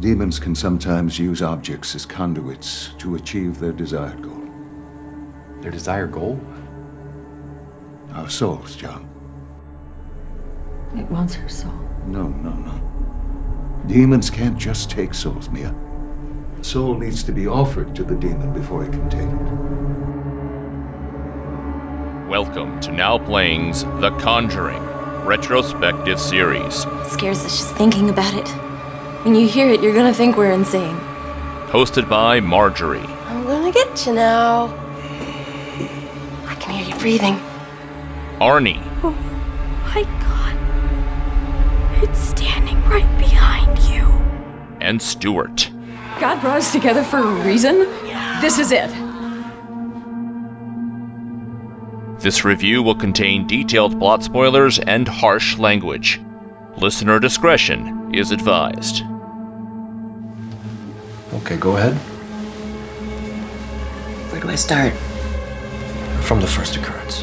Demons can sometimes use objects as conduits to achieve their desired goal. Their desired goal? Our souls, John. It wants her soul. No, no, no. Demons can't just take souls, Mia. The soul needs to be offered to the demon before it can take it. Welcome to Now Playing's The Conjuring retrospective series. It scares us just thinking about it. When you hear it, you're gonna think we're insane. Hosted by Marjorie. I'm gonna get you now. I can hear you breathing. Arnie. Oh my god. It's standing right behind you. And Stuart. God brought us together for a reason. This is it. This review will contain detailed plot spoilers and harsh language. Listener discretion is advised. Okay, go ahead. Where do I start? From the first occurrence.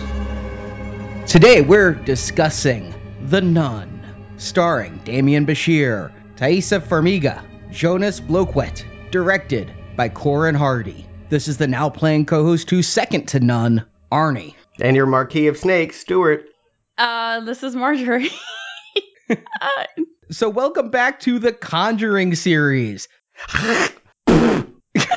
Today we're discussing The Nun, starring Demian Bichir, Taissa Farmiga, Jonas Bloquet, directed by Corin Hardy. This is the now playing co-host who's second to none, Arnie. And your Marquis of Snakes, Stuart. Uh, this is Marjorie. So welcome back to the Conjuring series.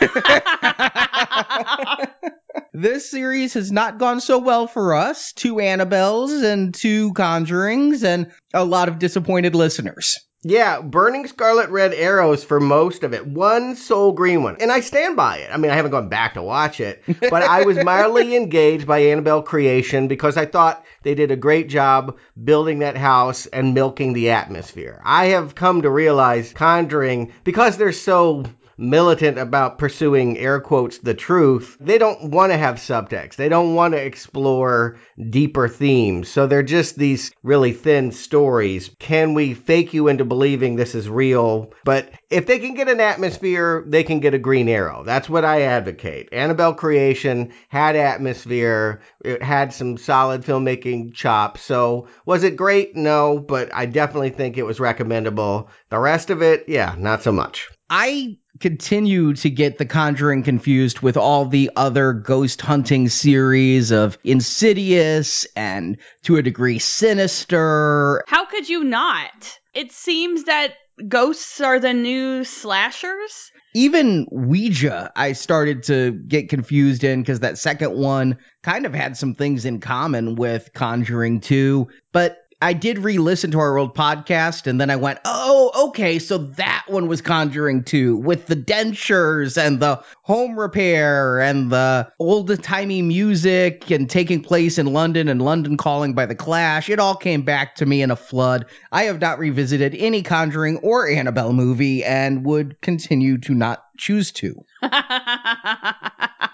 this series has not gone so well for us. Two Annabelles and two Conjurings and a lot of disappointed listeners. Yeah, burning scarlet red arrows for most of it. One sole green one. And I stand by it. I mean, I haven't gone back to watch it, but I was mildly engaged by Annabelle Creation because I thought they did a great job building that house and milking the atmosphere. I have come to realize Conjuring, because they're so militant about pursuing air quotes the truth, they don't want to have subtext. They don't want to explore deeper themes. So they're just these really thin stories. Can we fake you into believing this is real? But if they can get an atmosphere, they can get a green arrow. That's what I advocate. Annabelle Creation had atmosphere. It had some solid filmmaking chops. So was it great? No, but I definitely think it was recommendable. The rest of it, yeah, not so much. I continue to get The Conjuring confused with all the other ghost hunting series of Insidious and to a degree Sinister. how could you not? It seems that ghosts are the new slashers. Even Ouija, I started to get confused in because that second one kind of had some things in common with Conjuring 2. But I did re listen to our old podcast and then I went, oh, okay, so that one was Conjuring 2 with the dentures and the home repair and the old timey music and taking place in London and London calling by the Clash. It all came back to me in a flood. I have not revisited any Conjuring or Annabelle movie and would continue to not choose to.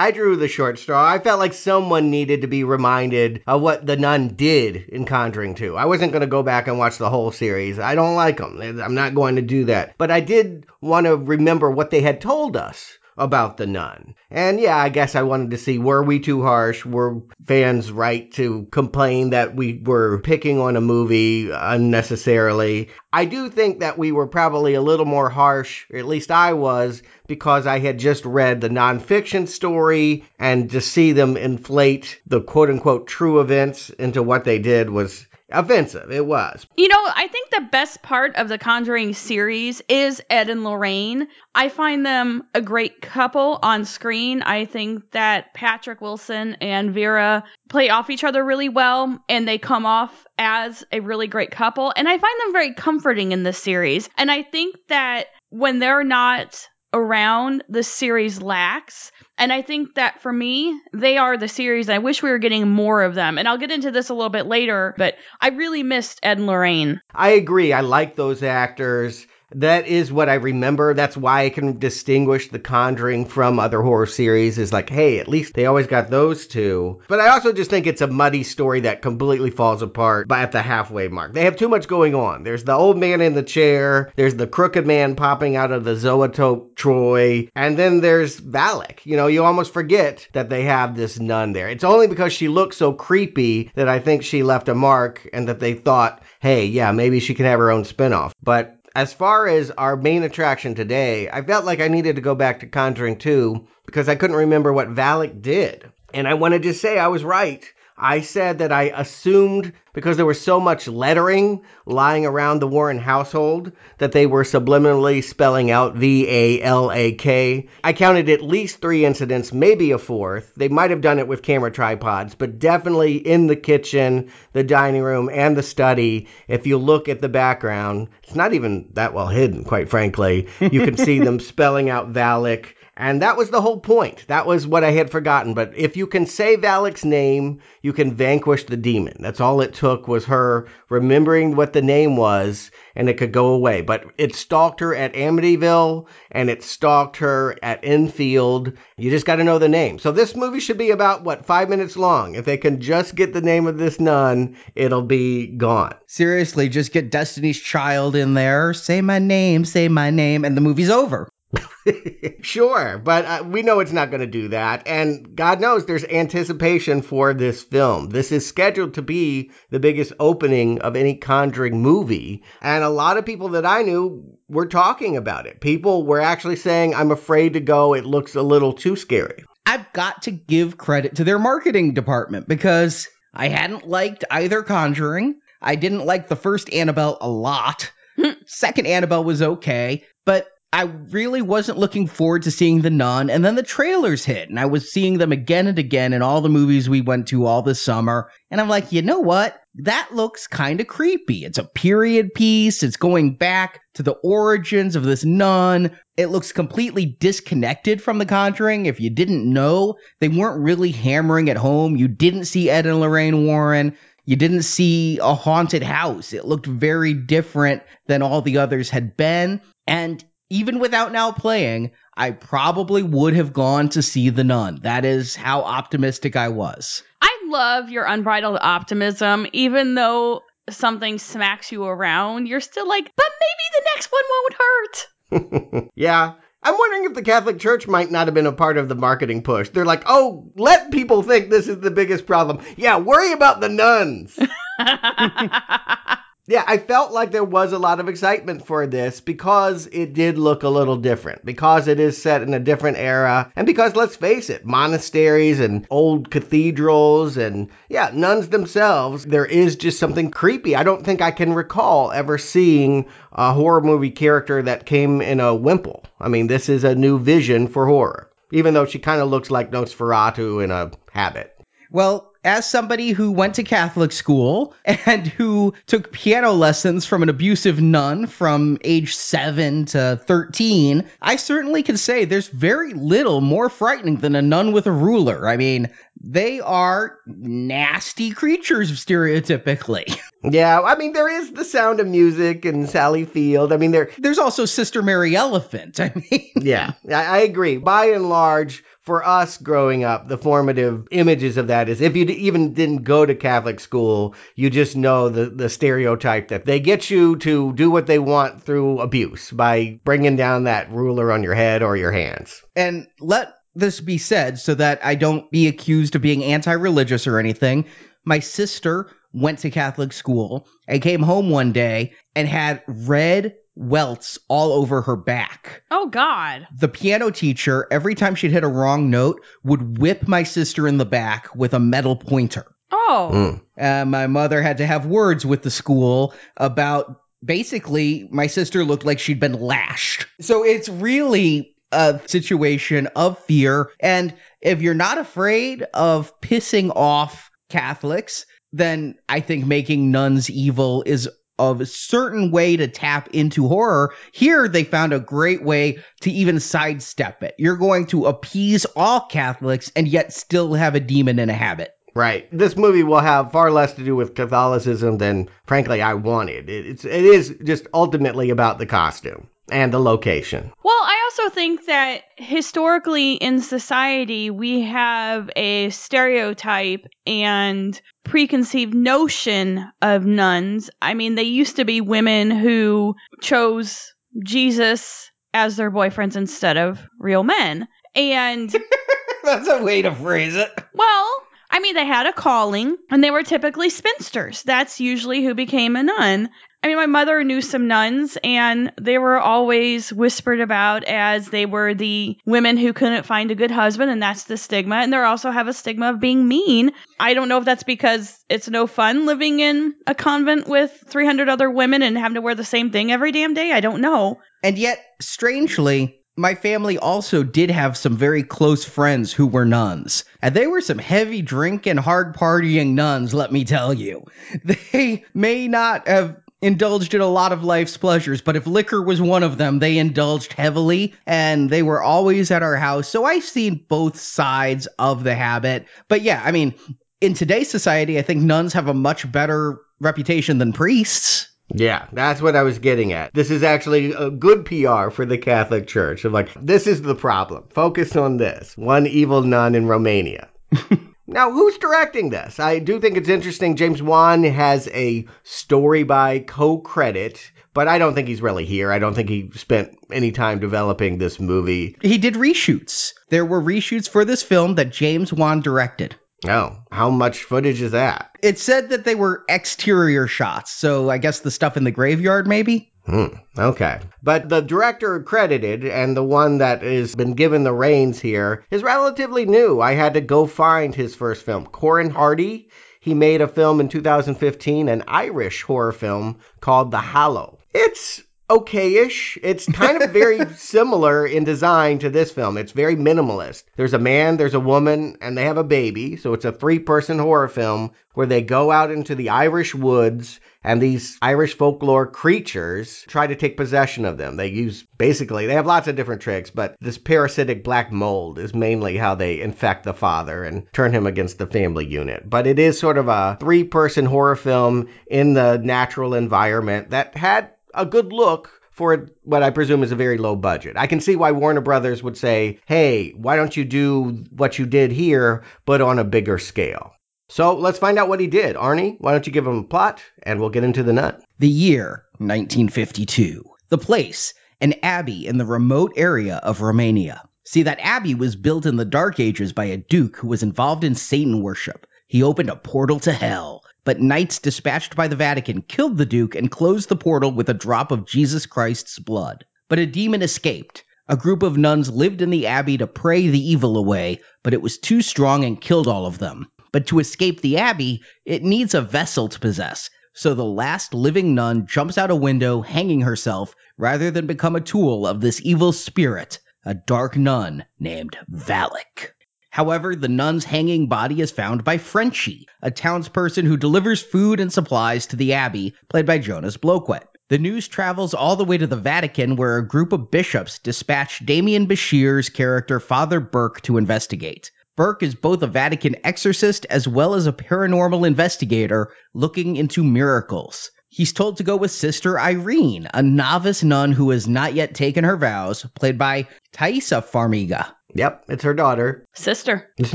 I drew the short straw. I felt like someone needed to be reminded of what the nun did in Conjuring 2. I wasn't going to go back and watch the whole series. I don't like them. I'm not going to do that. But I did want to remember what they had told us about the nun. And yeah, I guess I wanted to see were we too harsh? Were fans right to complain that we were picking on a movie unnecessarily? I do think that we were probably a little more harsh, or at least I was, because I had just read the nonfiction story and to see them inflate the quote unquote true events into what they did was offensive. It was. You know, I think the best part of the Conjuring series is Ed and Lorraine. I find them a great couple on screen. I think that Patrick Wilson and Vera play off each other really well, and they come off as a really great couple. And I find them very comforting in this series. And I think that when they're not around, the series lacks. And I think that for me, they are the series. I wish we were getting more of them. And I'll get into this a little bit later, but I really missed Ed and Lorraine. I agree. I like those actors. That is what I remember. That's why I can distinguish The Conjuring from other horror series. Is like, hey, at least they always got those two. But I also just think it's a muddy story that completely falls apart by at the halfway mark. They have too much going on. There's the old man in the chair. There's the crooked man popping out of the Zoetrope Troy, and then there's Valak. You know, you almost forget that they have this nun there. It's only because she looks so creepy that I think she left a mark, and that they thought, hey, yeah, maybe she can have her own spinoff. But As far as our main attraction today, I felt like I needed to go back to Conjuring 2 because I couldn't remember what Valak did. And I want to just say I was right. I said that I assumed because there was so much lettering lying around the Warren household that they were subliminally spelling out V A L A K. I counted at least three incidents, maybe a fourth. They might have done it with camera tripods, but definitely in the kitchen, the dining room, and the study. If you look at the background, it's not even that well hidden, quite frankly. You can see them spelling out Valak. And that was the whole point. That was what I had forgotten. But if you can say Valak's name, you can vanquish the demon. That's all it took was her remembering what the name was and it could go away. But it stalked her at Amityville and it stalked her at Enfield. You just got to know the name. So this movie should be about, what, five minutes long. If they can just get the name of this nun, it'll be gone. Seriously, just get Destiny's Child in there, say my name, say my name, and the movie's over. sure, but uh, we know it's not going to do that. And God knows there's anticipation for this film. This is scheduled to be the biggest opening of any Conjuring movie. And a lot of people that I knew were talking about it. People were actually saying, I'm afraid to go. It looks a little too scary. I've got to give credit to their marketing department because I hadn't liked either Conjuring. I didn't like the first Annabelle a lot. Second Annabelle was okay, but I really wasn't looking forward to seeing The Nun, and then the trailers hit, and I was seeing them again and again in all the movies we went to all this summer. And I'm like, you know what? That looks kind of creepy. It's a period piece. It's going back to the origins of this nun. It looks completely disconnected from The Conjuring. If you didn't know, they weren't really hammering at home. You didn't see Ed and Lorraine Warren. You didn't see a haunted house. It looked very different than all the others had been. And even without now playing, I probably would have gone to see The Nun. That is how optimistic I was. I love your unbridled optimism, even though something smacks you around, you're still like, but maybe the next one won't hurt. yeah. I'm wondering if the Catholic Church might not have been a part of the marketing push. They're like, oh, let people think this is the biggest problem. Yeah, worry about the nuns. Yeah, I felt like there was a lot of excitement for this because it did look a little different, because it is set in a different era, and because, let's face it, monasteries and old cathedrals and, yeah, nuns themselves, there is just something creepy. I don't think I can recall ever seeing a horror movie character that came in a wimple. I mean, this is a new vision for horror, even though she kind of looks like Nosferatu in a habit. Well, as somebody who went to Catholic school and who took piano lessons from an abusive nun from age 7 to 13, I certainly can say there's very little more frightening than a nun with a ruler. I mean, they are nasty creatures stereotypically. Yeah, I mean there is the sound of music and Sally Field. I mean there there's also Sister Mary Elephant. I mean Yeah, I agree. By and large, for us growing up, the formative images of that is if you even didn't go to Catholic school, you just know the, the stereotype that they get you to do what they want through abuse by bringing down that ruler on your head or your hands. And let this be said so that I don't be accused of being anti religious or anything. My sister went to Catholic school and came home one day and had red welts all over her back. Oh, God. The piano teacher, every time she'd hit a wrong note, would whip my sister in the back with a metal pointer. Oh. Mm. Uh, my mother had to have words with the school about basically my sister looked like she'd been lashed. So it's really a situation of fear. And if you're not afraid of pissing off Catholics, then I think making nuns evil is of a certain way to tap into horror. Here, they found a great way to even sidestep it. You're going to appease all Catholics and yet still have a demon in a habit. Right. This movie will have far less to do with Catholicism than, frankly, I wanted. It's it is just ultimately about the costume and the location. Well, I also think that historically in society, we have a stereotype and preconceived notion of nuns. I mean, they used to be women who chose Jesus as their boyfriends instead of real men. And that's a way to phrase it. Well, I mean, they had a calling and they were typically spinsters. That's usually who became a nun. I mean, my mother knew some nuns, and they were always whispered about as they were the women who couldn't find a good husband, and that's the stigma. And they also have a stigma of being mean. I don't know if that's because it's no fun living in a convent with 300 other women and having to wear the same thing every damn day. I don't know. And yet, strangely, my family also did have some very close friends who were nuns. And they were some heavy drinking, hard partying nuns, let me tell you. They may not have indulged in a lot of life's pleasures, but if liquor was one of them, they indulged heavily and they were always at our house. So I've seen both sides of the habit. But yeah, I mean, in today's society, I think nuns have a much better reputation than priests. Yeah, that's what I was getting at. This is actually a good PR for the Catholic Church. Of like, this is the problem. Focus on this. One evil nun in Romania. now, who's directing this? I do think it's interesting. James Wan has a story by co credit, but I don't think he's really here. I don't think he spent any time developing this movie. He did reshoots. There were reshoots for this film that James Wan directed. Oh, how much footage is that? It said that they were exterior shots, so I guess the stuff in the graveyard, maybe? Hmm, okay. But the director credited and the one that has been given the reins here is relatively new. I had to go find his first film. Corin Hardy. He made a film in 2015, an Irish horror film called The Hollow. It's okay-ish. It's kind of very similar in design to this film. It's very minimalist. There's a man, there's a woman, and they have a baby. So it's a three-person horror film where they go out into the Irish woods and these Irish folklore creatures try to take possession of them. They use basically they have lots of different tricks, but this parasitic black mold is mainly how they infect the father and turn him against the family unit. But it is sort of a three-person horror film in the natural environment that had a good look for what I presume is a very low budget. I can see why Warner Brothers would say, hey, why don't you do what you did here, but on a bigger scale? So let's find out what he did. Arnie, why don't you give him a plot and we'll get into the nut? The year, 1952. The place, an abbey in the remote area of Romania. See, that abbey was built in the Dark Ages by a duke who was involved in Satan worship. He opened a portal to hell but knights dispatched by the Vatican killed the Duke and closed the portal with a drop of Jesus Christ's blood. But a demon escaped. A group of nuns lived in the abbey to pray the evil away, but it was too strong and killed all of them. But to escape the abbey, it needs a vessel to possess. So the last living nun jumps out a window, hanging herself, rather than become a tool of this evil spirit, a dark nun named Valak. However, the nun's hanging body is found by Frenchie, a townsperson who delivers food and supplies to the abbey, played by Jonas Bloquet. The news travels all the way to the Vatican, where a group of bishops dispatch Damien Bichir's character Father Burke to investigate. Burke is both a Vatican exorcist as well as a paranormal investigator looking into miracles. He's told to go with Sister Irene, a novice nun who has not yet taken her vows, played by Taissa Farmiga. Yep, it's her daughter. Sister. It's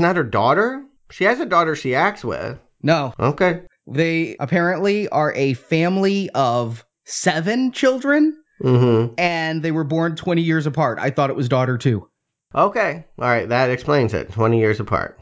not her daughter? She has a daughter she acts with. No. Okay. They apparently are a family of seven children, Mm-hmm. and they were born 20 years apart. I thought it was daughter two. Okay. All right, that explains it. 20 years apart.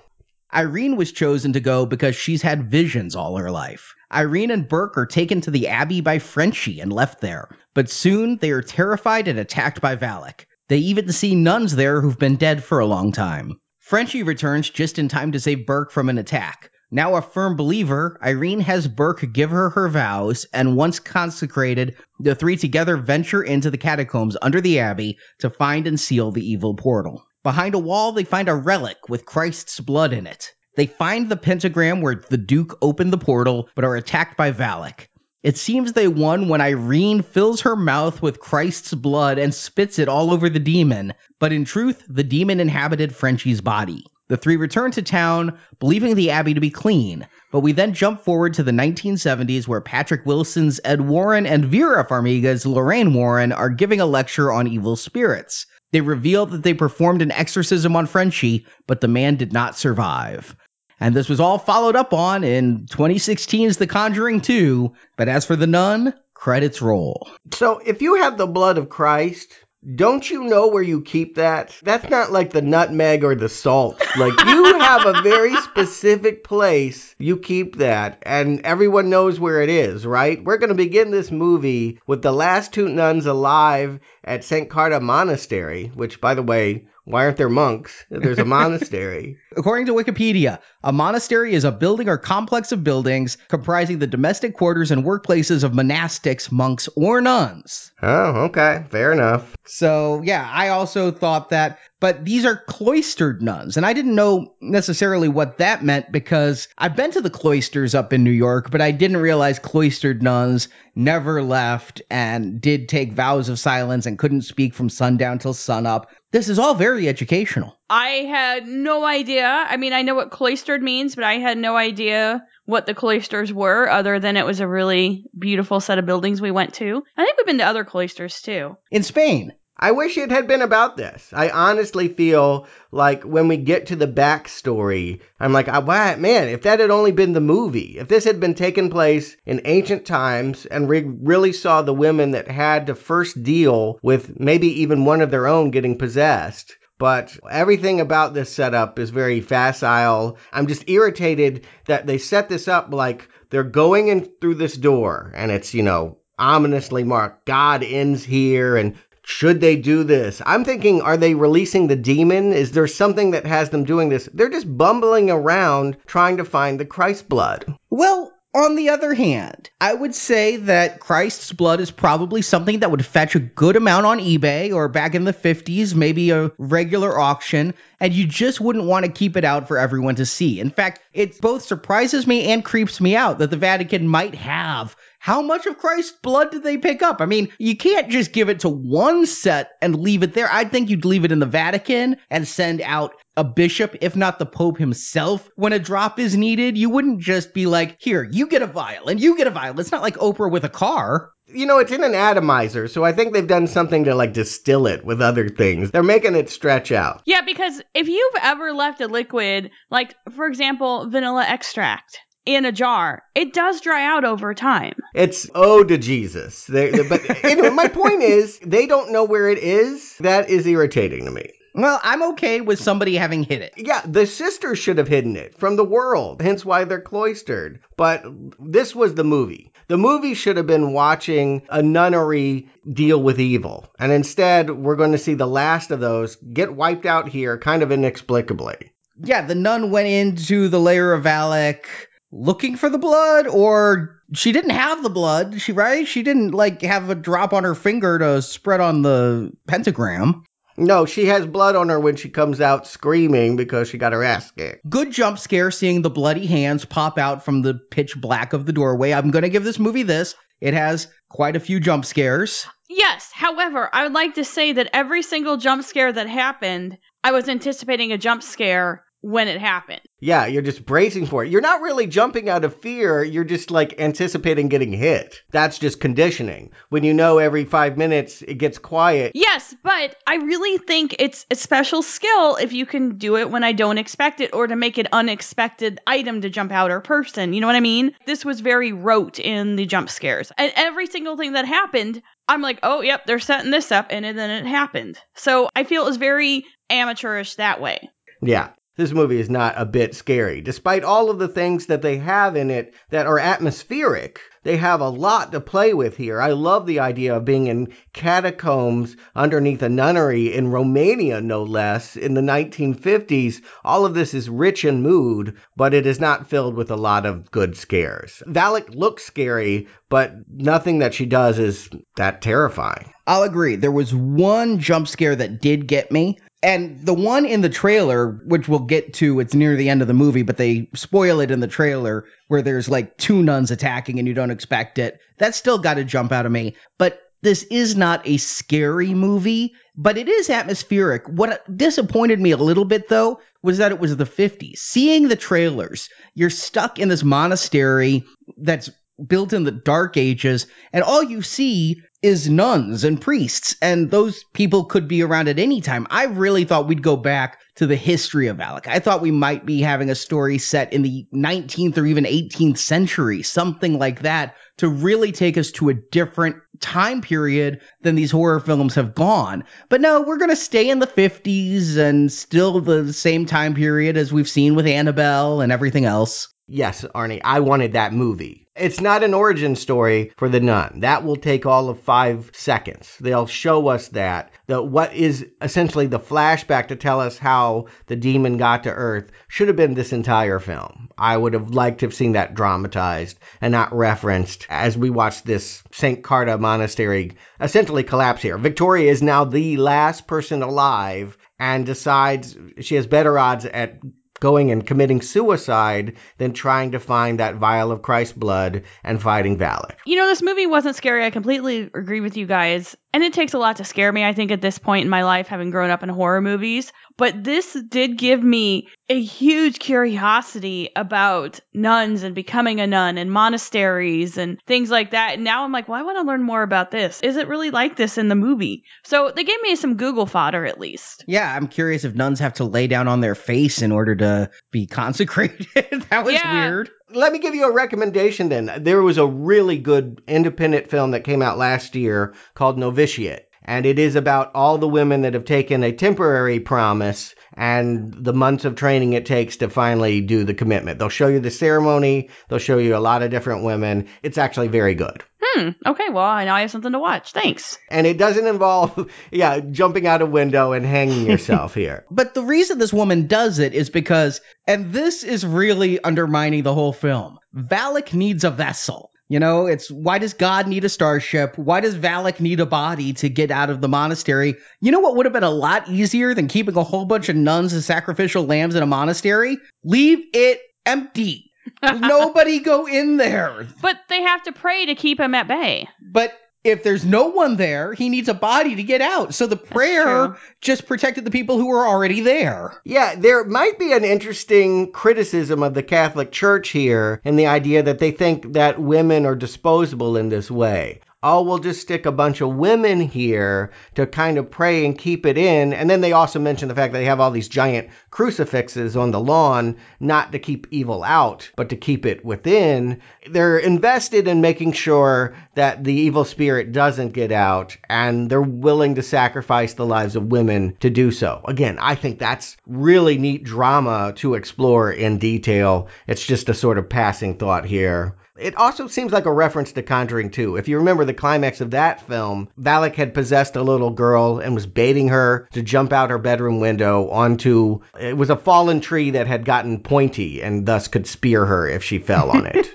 Irene was chosen to go because she's had visions all her life. Irene and Burke are taken to the Abbey by Frenchie and left there, but soon they are terrified and attacked by Valak. They even see nuns there who've been dead for a long time. Frenchie returns just in time to save Burke from an attack. Now a firm believer, Irene has Burke give her her vows, and once consecrated, the three together venture into the catacombs under the abbey to find and seal the evil portal. Behind a wall, they find a relic with Christ's blood in it. They find the pentagram where the Duke opened the portal, but are attacked by Valak. It seems they won when Irene fills her mouth with Christ's blood and spits it all over the demon, but in truth, the demon inhabited Frenchie's body. The three return to town, believing the abbey to be clean, but we then jump forward to the 1970s where Patrick Wilson's Ed Warren and Vera Farmiga's Lorraine Warren are giving a lecture on evil spirits. They reveal that they performed an exorcism on Frenchie, but the man did not survive. And this was all followed up on in 2016's The Conjuring 2. But as for The Nun, credits roll. So if you have the blood of Christ, don't you know where you keep that? That's not like the nutmeg or the salt. Like you have a very specific place you keep that, and everyone knows where it is, right? We're going to begin this movie with the last two nuns alive at St. Carta Monastery, which, by the way, why aren't there monks? There's a monastery. According to Wikipedia, a monastery is a building or complex of buildings comprising the domestic quarters and workplaces of monastics, monks, or nuns. Oh, okay. Fair enough. So, yeah, I also thought that, but these are cloistered nuns. And I didn't know necessarily what that meant because I've been to the cloisters up in New York, but I didn't realize cloistered nuns never left and did take vows of silence and couldn't speak from sundown till sunup. This is all very educational. I had no idea. I mean, I know what cloistered means, but I had no idea what the cloisters were, other than it was a really beautiful set of buildings we went to. I think we've been to other cloisters too. In Spain, I wish it had been about this. I honestly feel like when we get to the backstory, I'm like, ah, wow, man, if that had only been the movie, if this had been taking place in ancient times and we really saw the women that had to first deal with maybe even one of their own getting possessed. But everything about this setup is very facile. I'm just irritated that they set this up like they're going in through this door and it's, you know, ominously marked God ends here and should they do this? I'm thinking, are they releasing the demon? Is there something that has them doing this? They're just bumbling around trying to find the Christ blood. Well, on the other hand, I would say that Christ's blood is probably something that would fetch a good amount on eBay or back in the 50s, maybe a regular auction, and you just wouldn't want to keep it out for everyone to see. In fact, it both surprises me and creeps me out that the Vatican might have how much of Christ's blood did they pick up? I mean, you can't just give it to one set and leave it there. I'd think you'd leave it in the Vatican and send out a bishop, if not the Pope himself, when a drop is needed. You wouldn't just be like, here, you get a vial and you get a vial. It's not like Oprah with a car. You know, it's in an atomizer, so I think they've done something to like distill it with other things. They're making it stretch out. Yeah, because if you've ever left a liquid, like for example, vanilla extract, in a jar, it does dry out over time. It's oh to Jesus. They, they, but anyway, my point is, they don't know where it is. That is irritating to me. Well, I'm okay with somebody having hid it. Yeah, the sisters should have hidden it from the world, hence why they're cloistered. But this was the movie. The movie should have been watching a nunnery deal with evil. And instead, we're going to see the last of those get wiped out here kind of inexplicably. Yeah, the nun went into the lair of Valak looking for the blood or she didn't have the blood she right she didn't like have a drop on her finger to spread on the pentagram no, she has blood on her when she comes out screaming because she got her ass kicked. Good jump scare seeing the bloody hands pop out from the pitch black of the doorway. I'm going to give this movie this. It has quite a few jump scares. Yes, however, I would like to say that every single jump scare that happened, I was anticipating a jump scare when it happened. Yeah, you're just bracing for it. You're not really jumping out of fear. You're just like anticipating getting hit. That's just conditioning. When you know every five minutes it gets quiet. Yes, but I really think it's a special skill if you can do it when I don't expect it or to make an unexpected item to jump out or person. You know what I mean? This was very rote in the jump scares. And every single thing that happened, I'm like, oh, yep, they're setting this up. And then it happened. So I feel it was very amateurish that way. Yeah. This movie is not a bit scary. Despite all of the things that they have in it that are atmospheric, they have a lot to play with here. I love the idea of being in catacombs underneath a nunnery in Romania, no less, in the 1950s. All of this is rich in mood, but it is not filled with a lot of good scares. Valak looks scary, but nothing that she does is that terrifying. I'll agree. There was one jump scare that did get me. And the one in the trailer, which we'll get to, it's near the end of the movie, but they spoil it in the trailer where there's like two nuns attacking and you don't expect it. That still got to jump out of me. But this is not a scary movie, but it is atmospheric. What disappointed me a little bit though was that it was the 50s. Seeing the trailers, you're stuck in this monastery that's built in the dark ages and all you see is nuns and priests, and those people could be around at any time. I really thought we'd go back to the history of Valak. I thought we might be having a story set in the 19th or even 18th century, something like that, to really take us to a different time period than these horror films have gone. But no, we're going to stay in the 50s and still the same time period as we've seen with Annabelle and everything else. Yes, Arnie, I wanted that movie. It's not an origin story for the nun. That will take all of five seconds. They'll show us that. The, what is essentially the flashback to tell us how the demon got to Earth should have been this entire film. I would have liked to have seen that dramatized and not referenced as we watch this St. Carta monastery essentially collapse here. Victoria is now the last person alive and decides she has better odds at going and committing suicide than trying to find that vial of Christ's blood and fighting Valak. You know, this movie wasn't scary. I completely agree with you guys. And it takes a lot to scare me, I think, at this point in my life, having grown up in horror movies. But this did give me a huge curiosity about nuns and becoming a nun and monasteries and things like that. And now I'm like, well, I want to learn more about this. Is it really like this in the movie? So they gave me some Google fodder at least. Yeah, I'm curious if nuns have to lay down on their face in order to be consecrated. that was Yeah. weird. Let me give you a recommendation then. There was a really good independent film that came out last year called Novitiate. And it is about all the women that have taken a temporary promise and the months of training it takes to finally do the commitment. They'll show you the ceremony, they'll show you a lot of different women. It's actually very good. Hmm. Okay. Well, I now I have something to watch. Thanks. And it doesn't involve, yeah, jumping out a window and hanging yourself here. But the reason this woman does it is because, and this is really undermining the whole film, Valak needs a vessel. You know, it's why does God need a starship? Why does Valak need a body to get out of the monastery? You know what would have been a lot easier than keeping a whole bunch of nuns as sacrificial lambs in a monastery? Leave it empty. Nobody go in there. But they have to pray to keep him at bay. But if there's no one there, he needs a body to get out. So the prayer just protected the people who were already there. Yeah, there might be an interesting criticism of the Catholic Church here in the idea that they think that women are disposable in this way. Oh, we'll just stick a bunch of women here to kind of pray and keep it in. And then they also mention the fact that they have all these giant crucifixes on the lawn, not to keep evil out, but to keep it within. They're invested in making sure that the evil spirit doesn't get out, and they're willing to sacrifice the lives of women to do so. Again, I think that's really neat drama to explore in detail. It's just a sort of passing thought here. It also seems like a reference to Conjuring 2. If you remember the climax of that film, Valak had possessed a little girl and was baiting her to jump out her bedroom window onto it was a fallen tree that had gotten pointy and thus could spear her if she fell on it.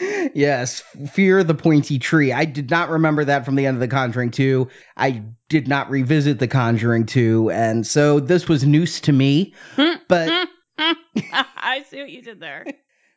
yes, fear the pointy tree. I did not remember that from the end of The Conjuring 2. I did not revisit The Conjuring 2, and so this was news to me. But I see what you did there.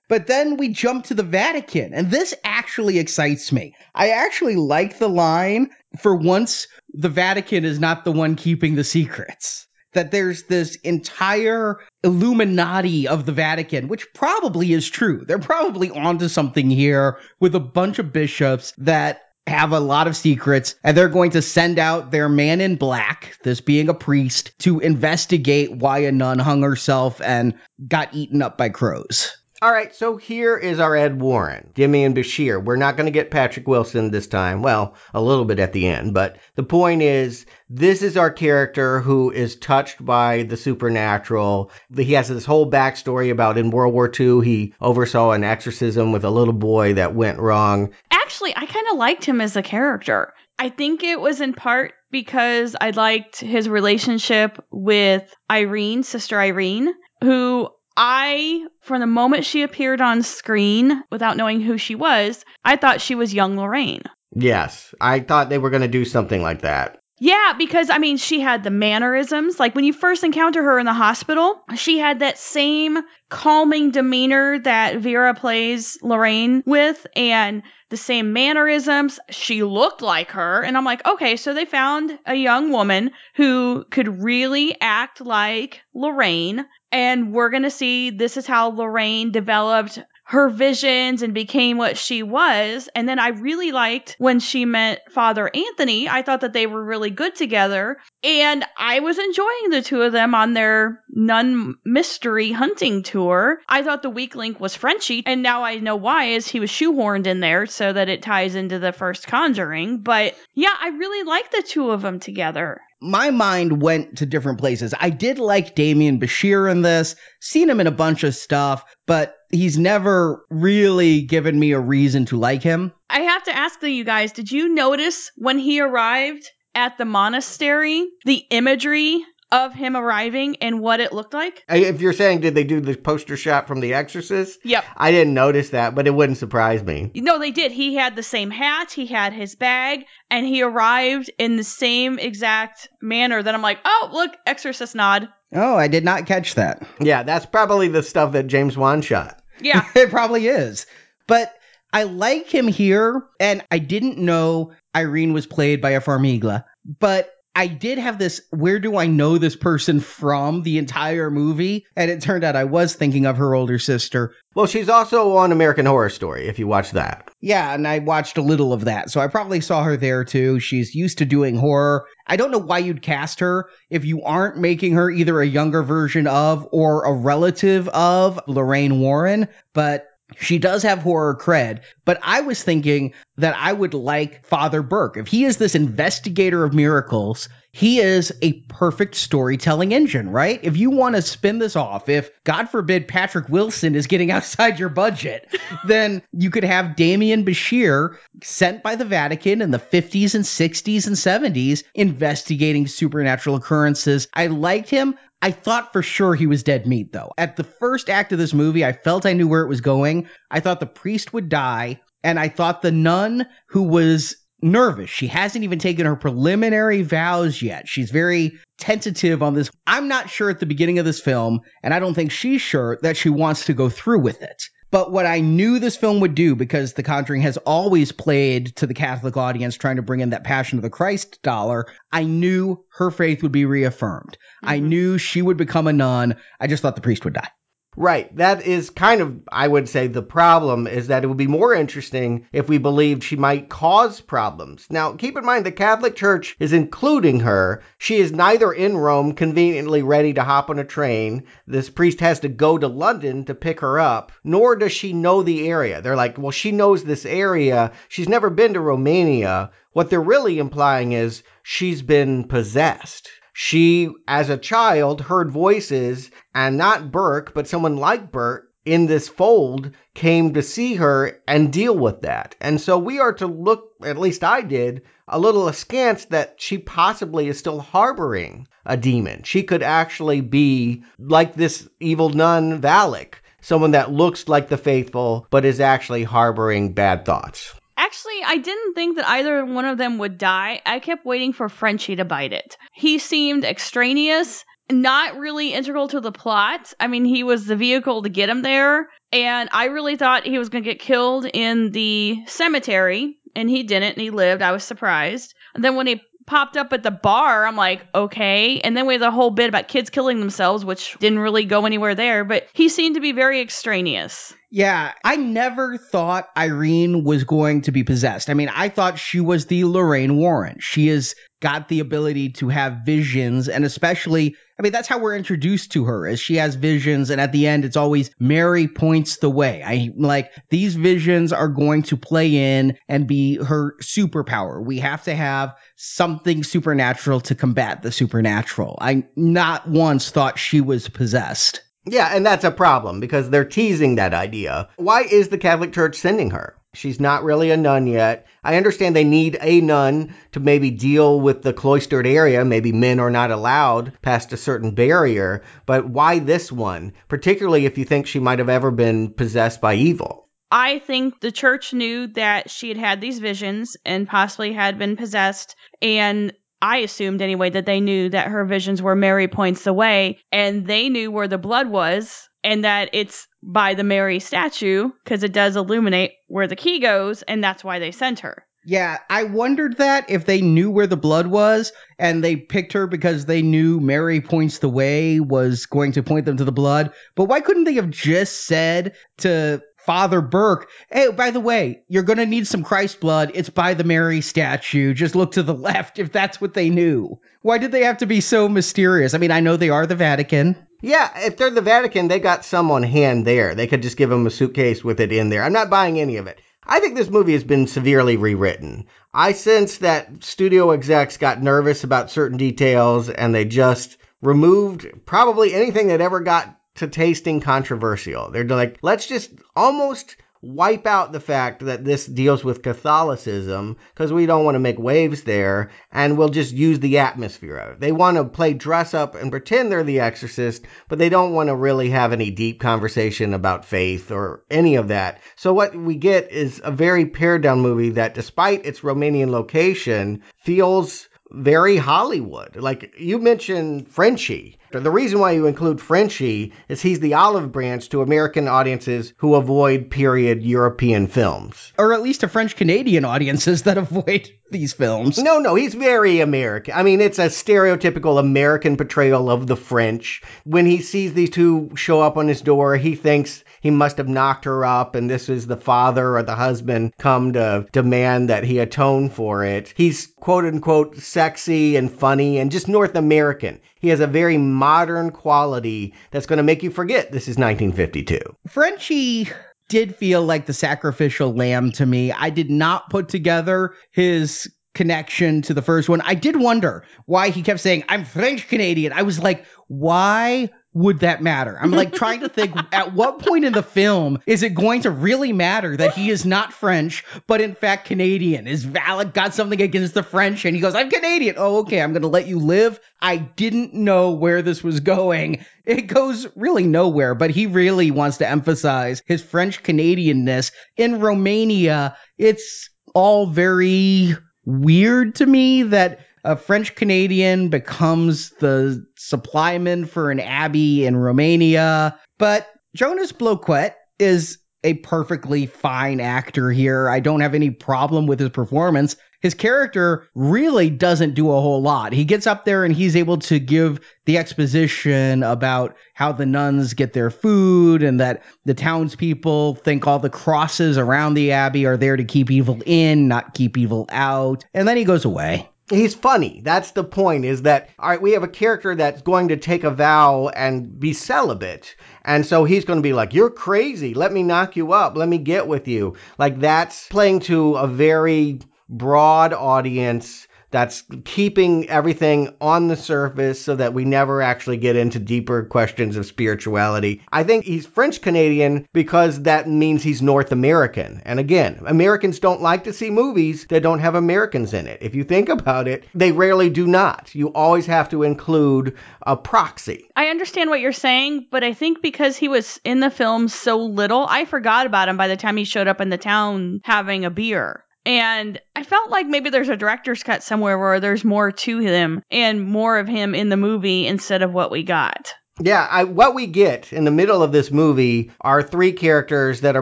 But then we jump to the Vatican, and this actually excites me. I actually like the line for once the Vatican is not the one keeping the secrets. That there's this entire Illuminati of the Vatican, which probably is true. They're probably onto something here with a bunch of bishops that have a lot of secrets, and they're going to send out their man in black, this being a priest, to investigate why a nun hung herself and got eaten up by crows. All right, so here is our Ed Warren, Demián Bichir. We're not going to get Patrick Wilson this time. Well, a little bit at the end, but the point is this is our character who is touched by the supernatural. He has this whole backstory about in World War II, he oversaw an exorcism with a little boy that went wrong. Actually, I kind of liked him as a character. I think it was in part because I liked his relationship with Irene, Sister Irene, who I, from the moment she appeared on screen without knowing who she was, I thought she was young Lorraine. Yes, I thought they were going to do something like that. Yeah, because I mean, she had the mannerisms. Like when you first encounter her in the hospital, she had that same calming demeanor that Vera plays Lorraine with, and the same mannerisms. She looked like her. And I'm like, okay, so they found a young woman who could really act like Lorraine. And we're going to see this is how Lorraine developed her visions and became what she was. And then I really liked when she met Father Anthony. I thought that they were really good together. And I was enjoying the two of them on their nun mystery hunting tour. I thought the weak link was Frenchie, and now I know why, is he was shoehorned in there so that it ties into the first Conjuring. But yeah, I really like the two of them together my mind went to different places. I did like Demián Bichir in this, seen him in a bunch of stuff, but he's never really given me a reason to like him. I have to ask you guys, did you notice when he arrived at the monastery, the imagery of him arriving and what it looked like? If you're saying, did they do the poster shot from The Exorcist? Yep. I didn't notice that, but it wouldn't surprise me. No, they did. He had the same hat, he had his bag, and he arrived in the same exact manner that I'm like, oh, look, Exorcist nod. Oh, I did not catch that. Yeah, that's probably the stuff that James Wan shot. Yeah. it probably is. But I like him here, and I didn't know Irene was played by a Farmiga, but I did have this where do I know this person from the entire movie? And it turned out I was thinking of her older sister. Well, she's also on American Horror Story, if you watch that. Yeah, and I watched a little of that. So I probably saw her there too. She's used to doing horror. I don't know why you'd cast her if you aren't making her either a younger version of or a relative of Lorraine Warren, but she does have horror cred, but I was thinking that I would like Father Burke. If he is this investigator of miracles, he is a perfect storytelling engine, right? If you want to spin this off, if God forbid Patrick Wilson is getting outside your budget, then you could have Demián Bichir sent by the Vatican in the 50s and 60s and 70s investigating supernatural occurrences. I liked him. I thought for sure he was dead meat, though. At the first act of this movie, I felt I knew where it was going. I thought the priest would die, and I thought the nun who was nervous. She hasn't even taken her preliminary vows yet. She's very tentative on this. I'm not sure at the beginning of this film, and I don't think she's sure that she wants to go through with it. But what I knew this film would do, because The Conjuring has always played to the Catholic audience, trying to bring in that Passion of the Christ dollar, I knew her faith would be reaffirmed. Mm-hmm. I knew she would become a nun. I just thought the priest would die. Right. That is kind of, I would say, the problem is that it would be more interesting if we believed she might cause problems. Now, keep in mind the Catholic Church is including her. She is neither in Rome, conveniently ready to hop on a train. This priest has to go to London to pick her up, nor does she know the area. They're like, well, she knows this area. She's never been to Romania. What they're really implying is she's been possessed. She, as a child, heard voices, and not Burke, but someone like Burke in this fold came to see her and deal with that. And so we are to look, at least I did, a little askance that she possibly is still harboring a demon. She could actually be like this evil nun Valak, someone that looks like the faithful, but is actually harboring bad thoughts. Actually, I didn't think that either one of them would die. I kept waiting for Frenchie to bite it. He seemed extraneous, not really integral to the plot. I mean, he was the vehicle to get him there, and I really thought he was going to get killed in the cemetery, and he didn't, and he lived. I was surprised. And then when he popped up at the bar, I'm like, okay. And then we had the whole bit about kids killing themselves, which didn't really go anywhere there, but he seemed to be very extraneous. Yeah, I never thought Irene was going to be possessed. I mean, I thought she was the Lorraine Warren. She has got the ability to have visions, and especially, I mean, that's how we're introduced to her, as she has visions, and at the end, it's always Mary points the way. I like these visions are going to play in and be her superpower. We have to have something supernatural to combat the supernatural. I not once thought she was possessed. Yeah, and that's a problem because they're teasing that idea. Why is the Catholic Church sending her? She's not really a nun yet. I understand they need a nun to maybe deal with the cloistered area. Maybe men are not allowed past a certain barrier. But why this one? Particularly if you think she might have ever been possessed by evil. I think the church knew that she had had these visions and possibly had been possessed, and I assumed anyway that they knew that her visions were Mary points away and they knew where the blood was and that it's by the Mary statue because it does illuminate where the key goes and that's why they sent her. Yeah, I wondered that if they knew where the blood was and they picked her because they knew Mary points the way was going to point them to the blood. But why couldn't they have just said to Father Burke, hey, by the way, you're going to need some Christ blood. It's by the Mary statue. Just look to the left if that's what they knew. Why did they have to be so mysterious? I mean, I know they are the Vatican. Yeah, if they're the Vatican, they got some on hand there. They could just give them a suitcase with it in there. I'm not buying any of it. I think this movie has been severely rewritten. I sense that studio execs got nervous about certain details and they just removed probably anything that ever got to tasting controversial. They're like, let's just almost wipe out the fact that this deals with Catholicism because we don't want to make waves there and we'll just use the atmosphere of it. They want to play dress up and pretend they're the exorcist, but they don't want to really have any deep conversation about faith or any of that. So what we get is a very pared down movie that despite its Romanian location feels very Hollywood. Like you mentioned Frenchie. The reason why you include Frenchie is he's the olive branch to American audiences who avoid period European films. Or at least to French Canadian audiences that avoid these films. No, no, he's very American. I mean, it's a stereotypical American portrayal of the French. When he sees these two show up on his door, he thinks he must have knocked her up and this is the father or the husband come to demand that he atone for it. He's quote unquote sexy and funny and just North American. He has a very modern quality that's going to make you forget this is 1952. Frenchie did feel like the sacrificial lamb to me. I did not put together his connection to the first one. I did wonder why he kept saying, I'm French Canadian. I was like, why would that matter? I'm like trying to think at what point in the film is it going to really matter that he is not French, but in fact Canadian? Is Valak got something against the French? And he goes, I'm Canadian. Oh, okay, I'm going to let you live. I didn't know where this was going. It goes really nowhere, but he really wants to emphasize his French Canadianness. In Romania, it's all very weird to me that a French Canadian becomes the supplyman for an abbey in Romania. But Jonas Bloquet is a perfectly fine actor here. I don't have any problem with his performance. His character really doesn't do a whole lot. He gets up there and he's able to give the exposition about how the nuns get their food and that the townspeople think all the crosses around the abbey are there to keep evil in, not keep evil out. And then he goes away he's funny. That's the point is that, all right, we have a character that's going to take a vow and be celibate. And so he's going to be like, you're crazy. Let me knock you up. Let me get with you. Like that's playing to a very broad audience that's keeping everything on the surface so that we never actually get into deeper questions of spirituality. I think he's French Canadian because that means he's North American. And again, Americans don't like to see movies that don't have Americans in it. If you think about it, they rarely do not. You always have to include a proxy. I understand what you're saying, but I think because he was in the film so little, I forgot about him by the time he showed up in the town having a beer. And I felt like maybe there's a director's cut somewhere where there's more to him and more of him in the movie instead of what we got. Yeah, I, what we get in the middle of this movie are three characters that are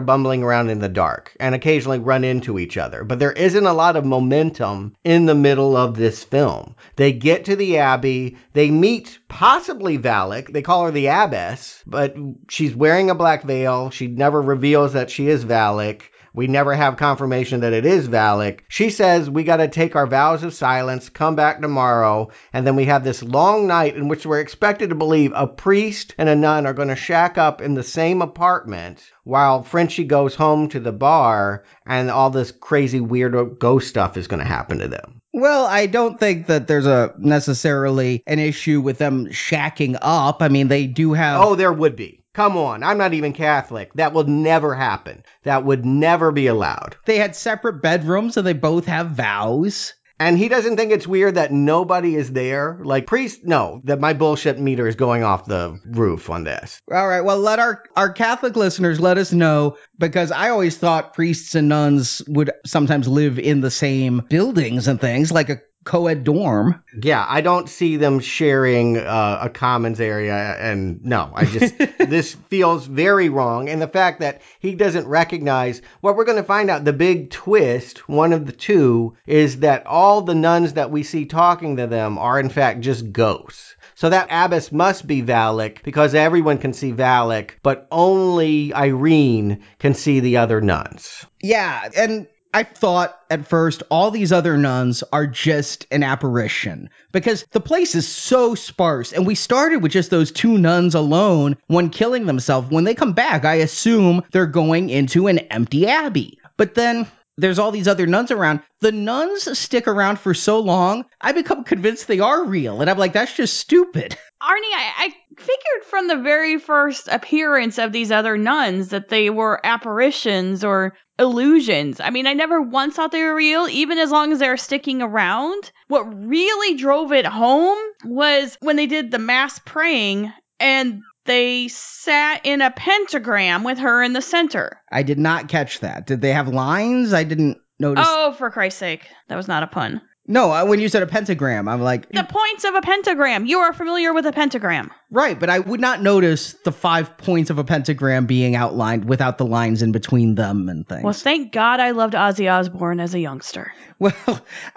bumbling around in the dark and occasionally run into each other. But there isn't a lot of momentum in the middle of this film. They get to the Abbey, they meet possibly Valak. They call her the Abbess, but she's wearing a black veil. She never reveals that she is Valak. We never have confirmation that it is Valak. She says we got to take our vows of silence, come back tomorrow, and then we have this long night in which we're expected to believe a priest and a nun are going to shack up in the same apartment while Frenchie goes home to the bar and all this crazy weird ghost stuff is going to happen to them. Well, I don't think that there's a necessarily an issue with them shacking up. I mean, they do have Oh, there would be. Come on, I'm not even Catholic. That will never happen. That would never be allowed. They had separate bedrooms and they both have vows. And he doesn't think it's weird that nobody is there. Like priest, no, that my bullshit meter is going off the roof on this. All right, well, let our our Catholic listeners let us know because I always thought priests and nuns would sometimes live in the same buildings and things, like a co-ed dorm. Yeah, I don't see them sharing uh, a commons area, and no, I just this feels very wrong. And the fact that he doesn't recognize what we're going to find out, the big twist, one of the two, is that all the nuns that we see talking to them are in fact just ghosts. So that abbess must be Valak because everyone can see Valak, but only Irene can see the other nuns. Yeah, and I thought at first all these other nuns are just an apparition because the place is so sparse and we started with just those two nuns alone when killing themselves. When they come back, I assume they're going into an empty abbey. But then there's all these other nuns around. The nuns stick around for so long, I become convinced they are real. And I'm like, that's just stupid. Arnie, I, I figured from the very first appearance of these other nuns that they were apparitions or illusions. I mean, I never once thought they were real, even as long as they were sticking around. What really drove it home was when they did the mass praying and they sat in a pentagram with her in the center. I did not catch that. Did they have lines? I didn't notice. Oh, for Christ's sake. That was not a pun. No, I- when you said a pentagram, I'm like, The points of a pentagram. You are familiar with a pentagram. right, but I would not notice the five points of a pentagram being outlined without the lines in between them and things. Well, thank God I loved Ozzy Osbourne as a youngster. Well,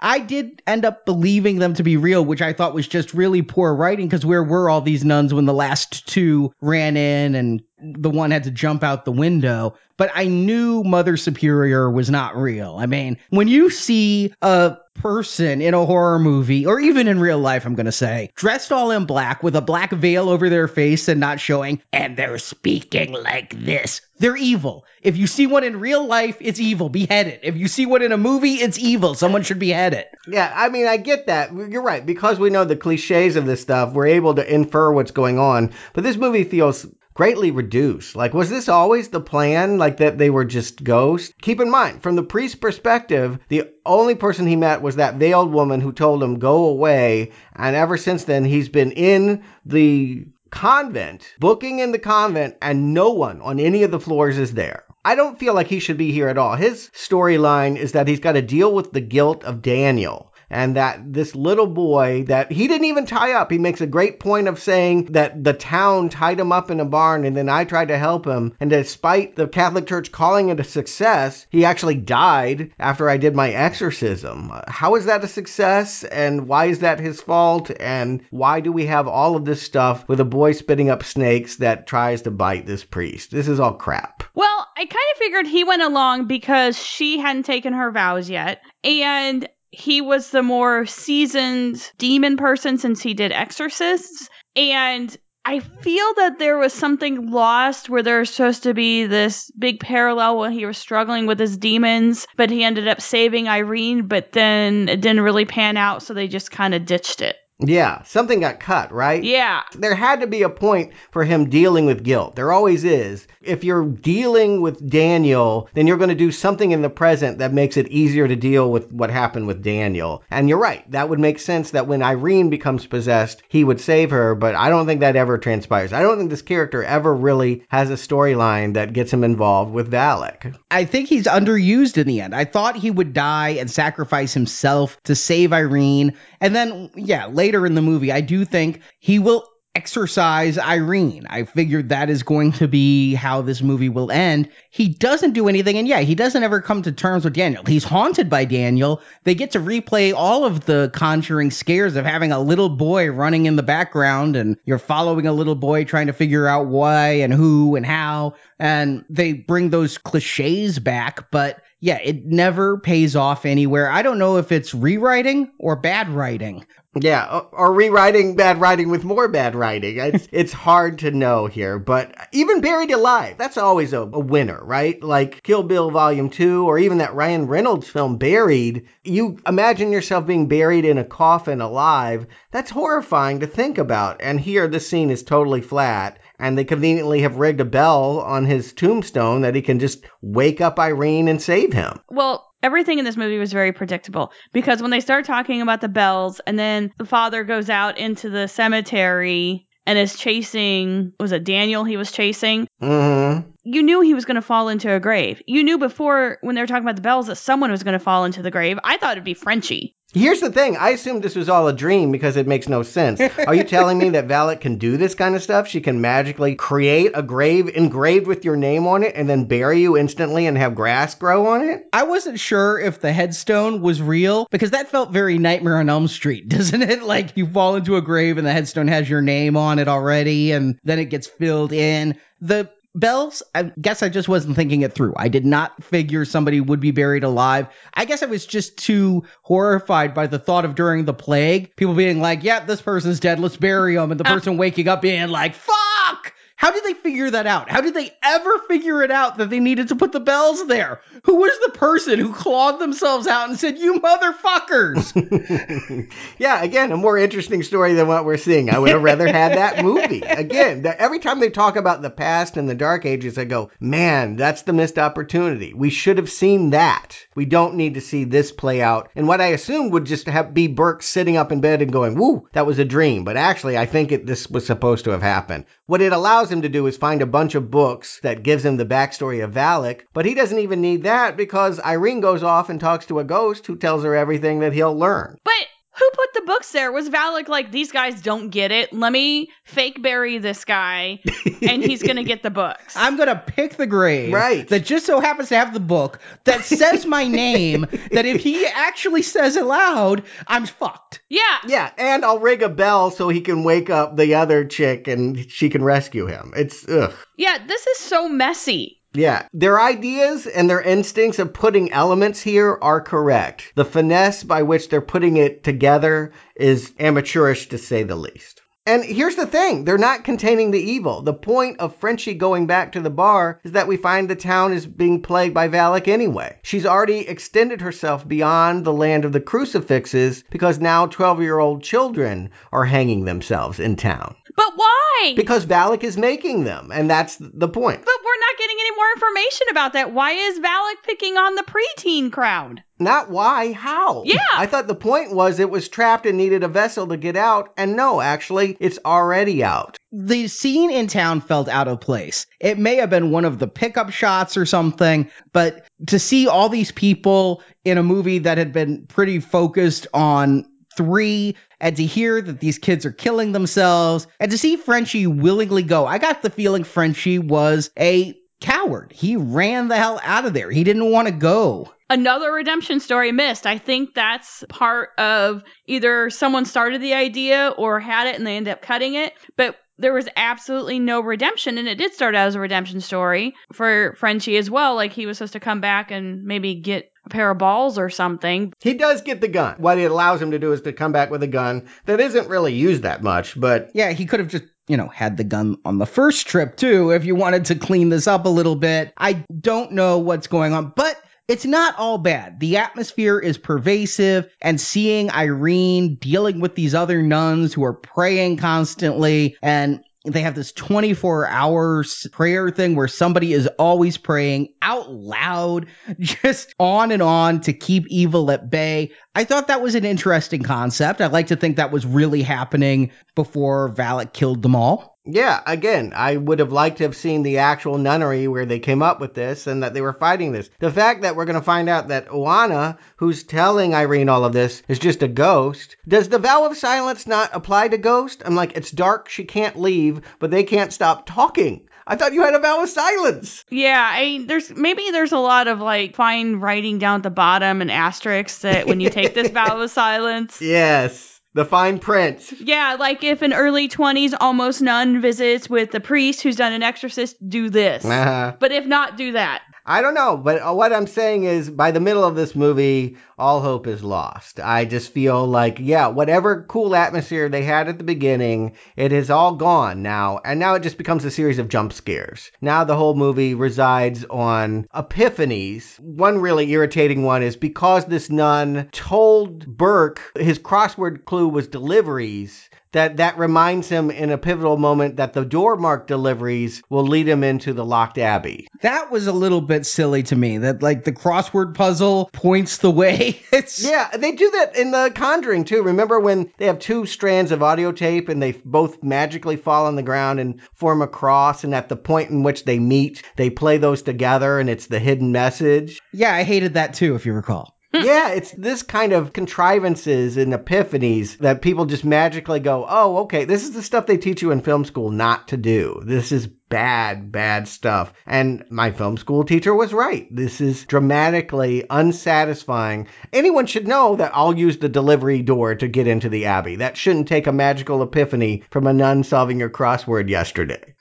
I did end up believing them to be real, which I thought was just really poor writing because where were all these nuns when the last two ran in and the one had to jump out the window? But I knew Mother Superior was not real. I mean, when you see a person in a horror movie, or even in real life, I'm going to say, dressed all in black with a black veil over their face and not showing, and they're speaking like this. They're evil. If you see one in real life, it's evil. Behead it. If you see one in a movie, it's evil. Someone should behead it. Yeah, I mean, I get that. You're right. Because we know the cliches of this stuff, we're able to infer what's going on. But this movie feels greatly reduced. Like, was this always the plan? Like, that they were just ghosts? Keep in mind, from the priest's perspective, the only person he met was that veiled woman who told him, go away. And ever since then, he's been in the convent, booking in the convent, and no one on any of the floors is there. I don't feel like he should be here at all. His storyline is that he's got to deal with the guilt of Daniel. And that this little boy that he didn't even tie up, he makes a great point of saying that the town tied him up in a barn and then I tried to help him. And despite the Catholic Church calling it a success, he actually died after I did my exorcism. How is that a success? And why is that his fault? And why do we have all of this stuff with a boy spitting up snakes that tries to bite this priest? This is all crap. Well, I kind of figured he went along because she hadn't taken her vows yet. And he was the more seasoned demon person since he did exorcists. And I feel that there was something lost where there's supposed to be this big parallel when he was struggling with his demons, but he ended up saving Irene, but then it didn't really pan out, so they just kind of ditched it. Yeah, something got cut, right? Yeah. There had to be a point for him dealing with guilt. There always is. If you're dealing with Daniel, then you're going to do something in the present that makes it easier to deal with what happened with Daniel. And you're right. That would make sense that when Irene becomes possessed, he would save her, but I don't think that ever transpires. I don't think this character ever really has a storyline that gets him involved with Valak. I think he's underused in the end. I thought he would die and sacrifice himself to save Irene. And then, yeah, later in the movie, I do think he will exorcise Irene. I figured that is going to be how this movie will end. He doesn't do anything, and yeah, he doesn't ever come to terms with Daniel. He's haunted by Daniel. They get to replay all of the conjuring scares of having a little boy running in the background, and you're following a little boy trying to figure out why and who and how. And they bring those cliches back, but yeah, it never pays off anywhere. I don't know if it's rewriting or bad writing. Yeah, or, rewriting bad writing with more bad writing. It's, it's hard to know here, but even Buried Alive, that's always a, a winner, right? Like Kill Bill Volume 2, or even that Ryan Reynolds film, Buried. You imagine yourself being buried in a coffin alive. That's horrifying to think about. And here, this scene is totally flat and they conveniently have rigged a bell on his tombstone that he can just wake up Irene and save him. Well, everything in this movie was very predictable because when they start talking about the bells and then the father goes out into the cemetery and is chasing was it Daniel he was chasing? Mm-hmm. you knew he was going to fall into a grave. You knew before when they were talking about the bells that someone was going to fall into the grave. I thought it'd be Frenchie. Here's the thing. I assumed this was all a dream because it makes no sense. Are you telling me that Valak can do this kind of stuff? She can magically create a grave engraved with your name on it and then bury you instantly and have grass grow on it? I wasn't sure if the headstone was real because that felt very Nightmare on Elm Street, doesn't it? Like you fall into a grave and the headstone has your name on it already and then it gets filled in. The Bells, I guess I just wasn't thinking it through. I did not figure somebody would be buried alive. I guess I was just too horrified by the thought of during the plague, people being like, yeah, this person's dead, let's bury him. And the uh, person waking up being like, fuck! How did they figure that out? How did they ever figure it out that they needed to put the bells there? Who was the person who clawed themselves out and said, You motherfuckers? yeah, again, a more interesting story than what we're seeing. I would have rather had that movie. Again, the, every time they talk about the past and the dark ages, I go, Man, that's the missed opportunity. We should have seen that. We don't need to see this play out. And what I assumed would just have be Burke sitting up in bed and going, Woo, that was a dream. But actually, I think it, this was supposed to have happened. What it allows him to do is find a bunch of books that gives him the backstory of Valak, but he doesn't even need that because Irene goes off and talks to a ghost who tells her everything that he'll learn. But who put the books there? Was Valak like, these guys don't get it? Let me fake bury this guy and he's going to get the books. I'm going to pick the grave Right. that just so happens to have the book that says my name, that if he actually says it loud, I'm fucked. yeah. Yeah, and I'll ring a bell so he can wake up the other chick and she can rescue him. It's ugh. Yeah, this is so messy. Yeah, their ideas and their instincts of putting elements here are correct. The finesse by which they're putting it together is amateurish to say the least. And here's the thing they're not containing the evil. The point of Frenchie going back to the bar is that we find the town is being plagued by Valak anyway. She's already extended herself beyond the land of the crucifixes because now 12 year old children are hanging themselves in town. But why? Because Valak is making them, and that's the point. but we're not getting any more information about that. Why is Valak picking on the preteen crowd? Not why, how? Yeah. I thought the point was it was trapped and needed a vessel to get out, and no, actually, it's already out. The scene in town felt out of place. It may have been one of the pickup shots or something, but to see all these people in a movie that had been pretty focused on three and to hear that these kids are killing themselves and to see Frenchie willingly go. I got the feeling Frenchie was a coward. He ran the hell out of there. He didn't want to go. Another redemption story missed. I think that's part of either someone started the idea or had it and they ended up cutting it. But there was absolutely no redemption, and it did start out as a redemption story for Frenchie as well. Like he was supposed to come back and maybe get pair of balls or something. He does get the gun. What it allows him to do is to come back with a gun that isn't really used that much, but Yeah, he could have just, you know, had the gun on the first trip too if you wanted to clean this up a little bit. I don't know what's going on, but it's not all bad. The atmosphere is pervasive, and seeing Irene dealing with these other nuns who are praying constantly and they have this 24 hour prayer thing where somebody is always praying out loud, just on and on to keep evil at bay. I thought that was an interesting concept. I like to think that was really happening before Valak killed them all. Yeah, again, I would have liked to have seen the actual nunnery where they came up with this and that they were fighting this. The fact that we're going to find out that Oana, who's telling Irene all of this, is just a ghost. Does the vow of silence not apply to ghosts? I'm like, it's dark, she can't leave, but they can't stop talking. I thought you had a vow of silence. Yeah, I there's maybe there's a lot of like fine writing down at the bottom and asterisks that when you take this vow of silence. Yes, the fine print. Yeah, like if an early 20s almost nun visits with the priest who's done an exorcist, do this. Uh-huh. But if not, do that. I don't know, but uh, what I'm saying is by the middle of this movie, all hope is lost. I just feel like, yeah, whatever cool atmosphere they had at the beginning, it is all gone now. And now it just becomes a series of jump scares. Now the whole movie resides on epiphanies. One really irritating one is because this nun told Burke his crossword clue was deliveries that that reminds him in a pivotal moment that the door mark deliveries will lead him into the locked abbey. That was a little bit silly to me that like the crossword puzzle points the way way. It's Yeah, they do that in The Conjuring too. Remember when they have two strands of audio tape and they both magically fall on the ground and form a cross, and at the point in which they meet, they play those together and it's the hidden message? yeah, I hated that too, if you recall. yeah, it's this kind of contrivances and epiphanies that people just magically go, oh, okay, this is the stuff they teach you in film school not to do. This is bad, bad stuff. And my film school teacher was right. This is dramatically unsatisfying. Anyone should know that I'll use the delivery door to get into the Abbey. That shouldn't take a magical epiphany from a nun solving your crossword yesterday.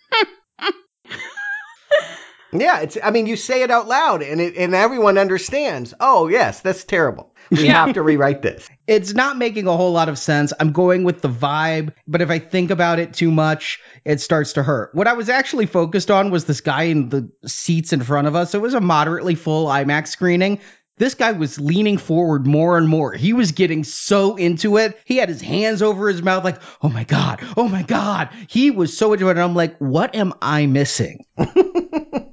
Yeah, it's. I mean, you say it out loud, and it, and everyone understands. Oh, yes, that's terrible. We Yeah. have to rewrite this. It's not making a whole lot of sense. I'm going with the vibe, but if I think about it too much, it starts to hurt. What I was actually focused on was this guy in the seats in front of us. It was a moderately full IMAX screening. This guy was leaning forward more and more. He was getting so into it. He had his hands over his mouth, like, oh my God, oh my God. He was so into it. And I'm like, what am I missing?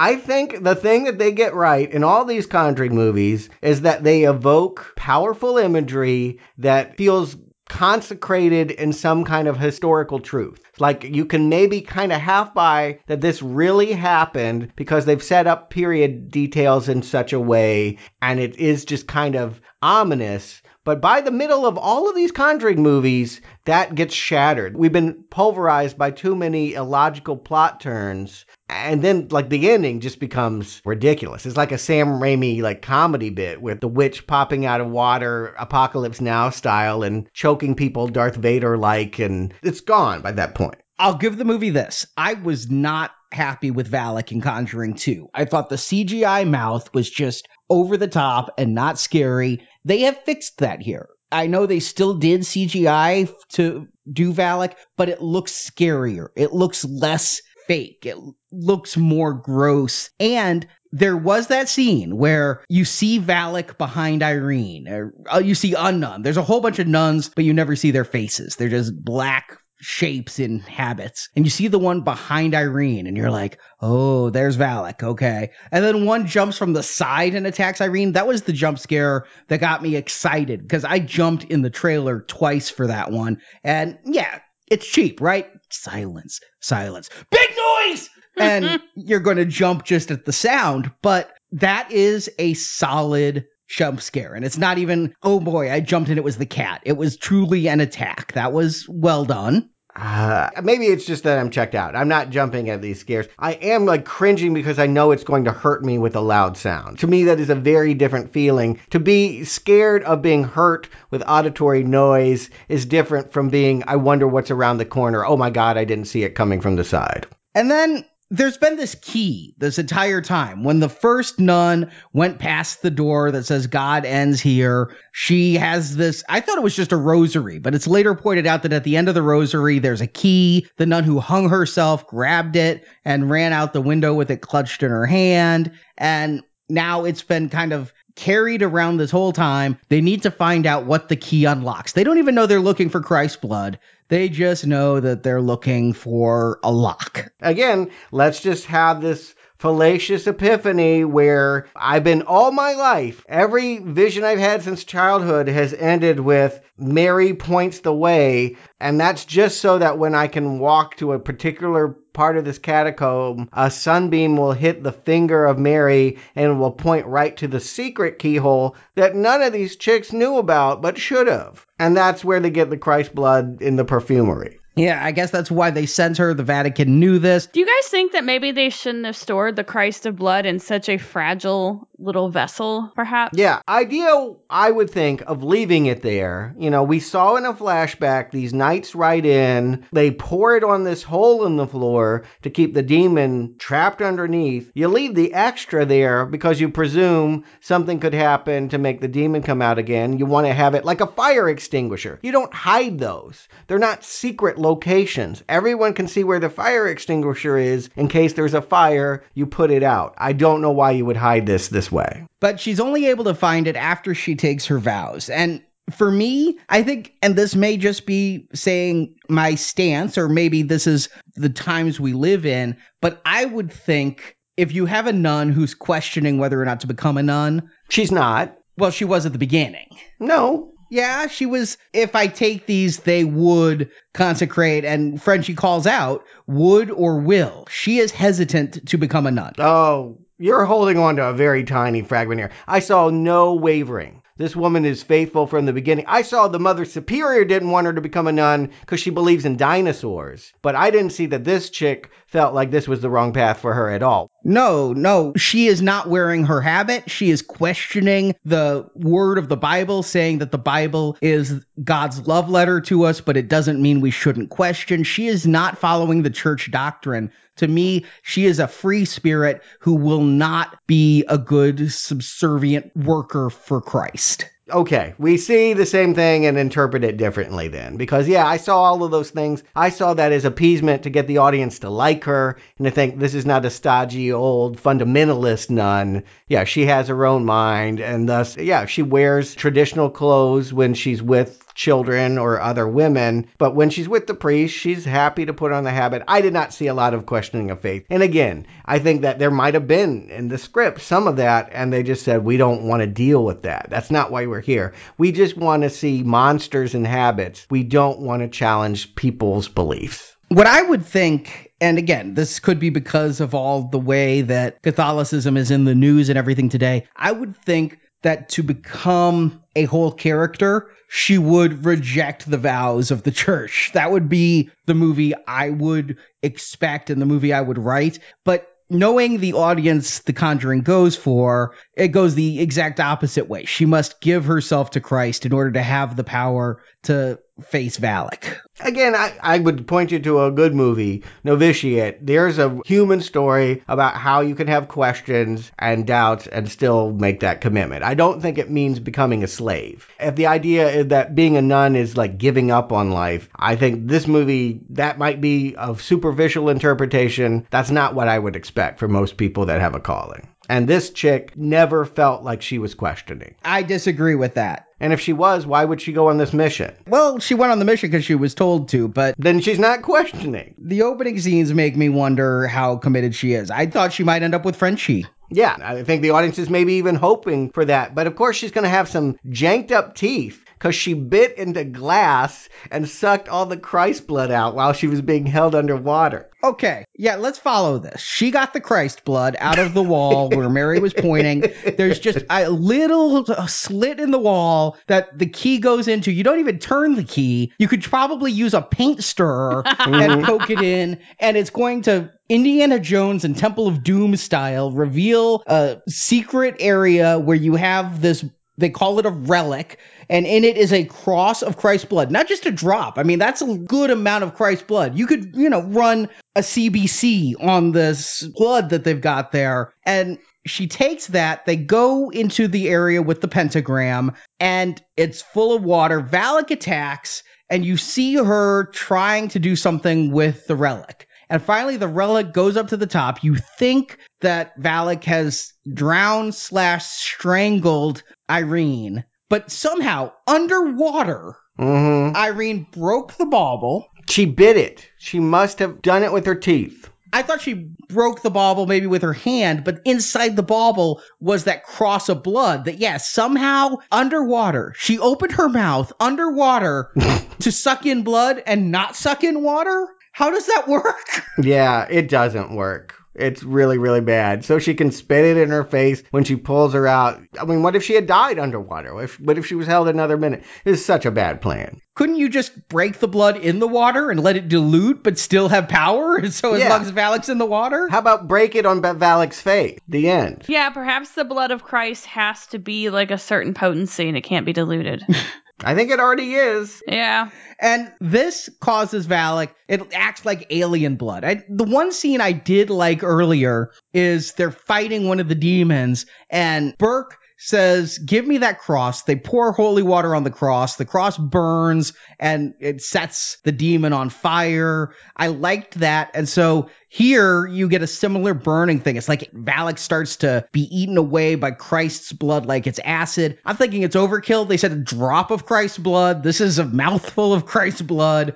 I think the thing that they get right in all these Conjuring movies is that they evoke powerful imagery that feels consecrated in some kind of historical truth. Like you can maybe kind of half buy that this really happened because they've set up period details in such a way and it is just kind of ominous. But by the middle of all of these Conjuring movies, that gets shattered. We've been pulverized by too many illogical plot turns. And then, like, the ending just becomes ridiculous. It's like a Sam Raimi, like, comedy bit with the witch popping out of water, Apocalypse Now style, and choking people Darth Vader like, and it's gone by that point. I'll give the movie this. I was not happy with Valak in Conjuring 2. I thought the CGI mouth was just over the top and not scary. They have fixed that here. I know they still did CGI to do Valak, but it looks scarier. It looks less fake. It looks more gross. And there was that scene where you see Valak behind Irene, or uh, you see unknown. There's a whole bunch of nuns, but you never see their faces. They're just black shapes and habits. And you see the one behind Irene, and you're like, oh, there's Valak. Okay. And then one jumps from the side and attacks Irene. That was the jump scare that got me excited because I jumped in the trailer twice for that one. And yeah, it's cheap, right? Silence, silence, big noise! and you're going to jump just at the sound. But that is a solid jump scare. And it's not even, oh boy, I jumped and it was the cat. It was truly an attack. That was well done. Uh, maybe it's just that I'm checked out. I'm not jumping at these scares. I am like cringing because I know it's going to hurt me with a loud sound. To me, that is a very different feeling. To be scared of being hurt with auditory noise is different from being, I wonder what's around the corner. Oh my God, I didn't see it coming from the side. And then there's been this key this entire time. When the first nun went past the door that says God ends here, she has this. I thought it was just a rosary, but it's later pointed out that at the end of the rosary, there's a key. The nun who hung herself grabbed it and ran out the window with it clutched in her hand. And now it's been kind of carried around this whole time. They need to find out what the key unlocks. They don't even know they're looking for Christ's blood. They just know that they're looking for a lock. Again, let's just have this fallacious epiphany where I've been all my life, every vision I've had since childhood has ended with Mary points the way. And that's just so that when I can walk to a particular part of this catacomb, a sunbeam will hit the finger of Mary and will point right to the secret keyhole that none of these chicks knew about but should have. And that's where they get the Christ blood in the perfumery. Yeah, I guess that's why they sent her. The Vatican knew this. Do you guys think that maybe they shouldn't have stored the Christ of blood in such a fragile little vessel, perhaps? Yeah, idea I would think of leaving it there. You know, we saw in a flashback these knights ride in, they pour it on this hole in the floor to keep the demon trapped underneath. You leave the extra there because you presume something could happen to make the demon come out again. You want to have it like a fire extinguisher. You don't hide those. They're not secret locations. Everyone can see where the fire extinguisher is in case there's a fire, you put it out. I don't know why you would hide this this way. But she's only able to find it after she takes her vows. And for me, I think, and this may just be saying my stance, or maybe this is the times we live in, but I would think if you have a nun who's questioning whether or not to become a nun, She's not. Well, she was at the beginning. No. Yeah, she was. If I take these, they would consecrate. And Frenchie calls out, would or will. She is hesitant to become a nun. Oh, you're holding on to a very tiny fragment here. I saw no wavering. This woman is faithful from the beginning. I saw the Mother Superior didn't want her to become a nun because she believes in dinosaurs. But I didn't see that this chick felt like this was the wrong path for her at all. No, no, she is not wearing her habit. She is questioning the word of the Bible, saying that the Bible is God's love letter to us, but it doesn't mean we shouldn't question. She is not following the church doctrine. To me, she is a free spirit who will not be a good subservient worker for Christ. Okay, we see the same thing and interpret it differently then. Because, yeah, I saw all of those things. I saw that as appeasement to get the audience to like her and to think this is not a stodgy old fundamentalist nun. Yeah, she has her own mind, and thus, yeah, she wears traditional clothes when she's with children or other women, but when she's with the priest, she's happy to put on the habit. I did not see a lot of questioning of faith. And again, I think that there might have been in the script some of that, and they just said, we don't want to deal with that. That's not why we're here. We just want to see monsters and habits. We don't want to challenge people's beliefs. What I would think, and again, this could be because of all the way that Catholicism is in the news and everything today, I would think that to become a whole character, she would reject the vows of the church. That would be the movie I would expect and the movie I would write. But knowing the audience The Conjuring goes for, it goes the exact opposite way. She must give herself to Christ in order to have the power to face Valak. Again, I, I would point you to a good movie, Novitiate. There's a human story about how you can have questions and doubts and still make that commitment. I don't think it means becoming a slave. If the idea is that being a nun is like giving up on life, I think this movie, that might be a superficial interpretation. That's not what I would expect for most people that have a calling. And this chick never felt like she was questioning. I disagree with that. And if she was, why would she go on this mission? Well, she went on the mission because she was told to, but Then she's not questioning. the opening scenes make me wonder how committed she is. I thought she might end up with Frenchie. Yeah, I think the audience is maybe even hoping for that. But of course, she's going to have some janked up teeth because she bit into glass and sucked all the Christ blood out while she was being held underwater. Okay, yeah, let's follow this. She got the Christ blood out of the wall where Mary was pointing. There's just a little slit in the wall that the key goes into. You don't even turn the key. You could probably use a paint stirrer and mm-hmm. poke it in, and it's going to Indiana Jones and Temple of Doom style reveal a secret area where you have this they call it a relic, and in it is a cross of Christ's blood. Not just a drop. I mean, that's a good amount of Christ's blood. You could, you know, run a CBC on this blood that they've got there. And she takes that, they go into the area with the pentagram, and it's full of water. Valak attacks, and you see her trying to do something with the relic. And finally, the relic goes up to the top. You think that Valak has drowned slash strangled Irene, but somehow underwater, Mm-hmm. Irene broke the bauble. She bit it. She must have done it with her teeth. I thought she broke the bauble maybe with her hand, but inside the bauble was that cross of blood that, yeah, somehow underwater, she opened her mouth underwater to suck in blood and not suck in water? How does that work? Yeah, it doesn't work. It's really, really bad. So she can spit it in her face when she pulls her out. I mean, what if she had died underwater? If, what if she was held another minute? It's such a bad plan. Couldn't you just break the blood in the water and let it dilute but still have power? So as Yeah. long as Valak's in the water? How about break it on Ba- Valak's face? The end. Yeah, perhaps the blood of Christ has to be like a certain potency and it can't be diluted. I think it already is. yeah. And this causes Valak, it acts like alien blood. I, the one scene I did like earlier is they're fighting one of the demons, and Burke says, Give me that cross. They pour holy water on the cross. The cross burns and it sets the demon on fire. I liked that. And so here you get a similar burning thing. It's like Valak starts to be eaten away by Christ's blood like it's acid. I'm thinking it's overkill. They said a drop of Christ's blood. This is a mouthful of Christ's blood.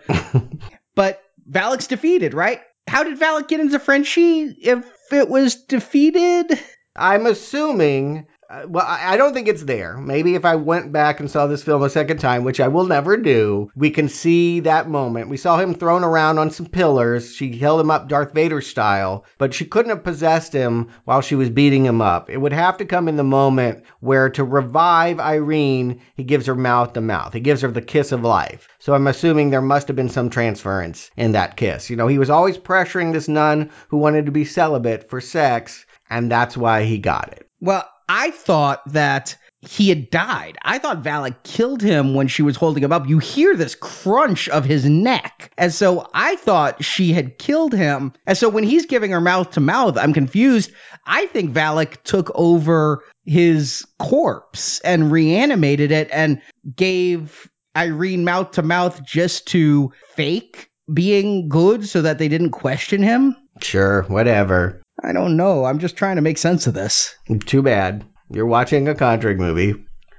but Valak's defeated, right? How did Valak get into Frenchie if it was defeated? I'm assuming Uh, well, I I don't think it's there. Maybe if I went back and saw this film a second time, which I will never do, we can see that moment. We saw him thrown around on some pillars. She held him up Darth Vader style, but she couldn't have possessed him while she was beating him up. It would have to come in the moment where to revive Irene, he gives her mouth to mouth. He gives her the kiss of life. So I'm assuming there must have been some transference in that kiss. You know, he was always pressuring this nun who wanted to be celibate for sex, and that's why he got it. Well, I thought that he had died. I thought Valak killed him when she was holding him up. You hear this crunch of his neck. And so I thought she had killed him. And so when he's giving her mouth to mouth, I'm confused. I think Valak took over his corpse and reanimated it and gave Irene mouth to mouth just to fake being good so that they didn't question him. Sure, whatever. I don't know. I'm just trying to make sense of this. Too bad. You're watching a Conjuring movie.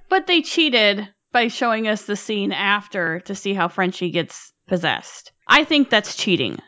But they cheated by showing us the scene after to see how Frenchie gets possessed. I think that's cheating.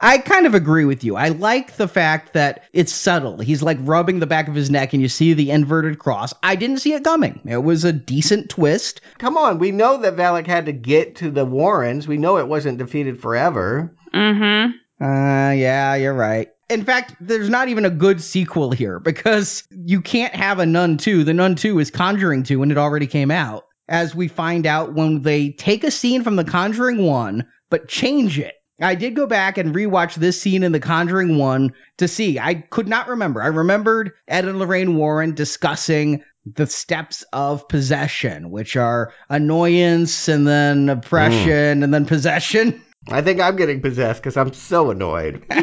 I kind of agree with you. I like the fact that it's subtle. He's like rubbing the back of his neck and you see the inverted cross. I didn't see it coming. It was a decent twist. Come on, we know that Valak had to get to the Warrens. We know it wasn't defeated forever. Mm-hmm. Uh, yeah, you're right. In fact, there's not even a good sequel here because you can't have a Nun 2. The Nun 2 is Conjuring 2 and it already came out. As we find out when they take a scene from The Conjuring 1 but change it. I did go back and rewatch this scene in The Conjuring 1 to see. I could not remember. I remembered Ed and Lorraine Warren discussing the steps of possession, which are annoyance and then oppression mm. and then possession. I think I'm getting possessed because I'm so annoyed.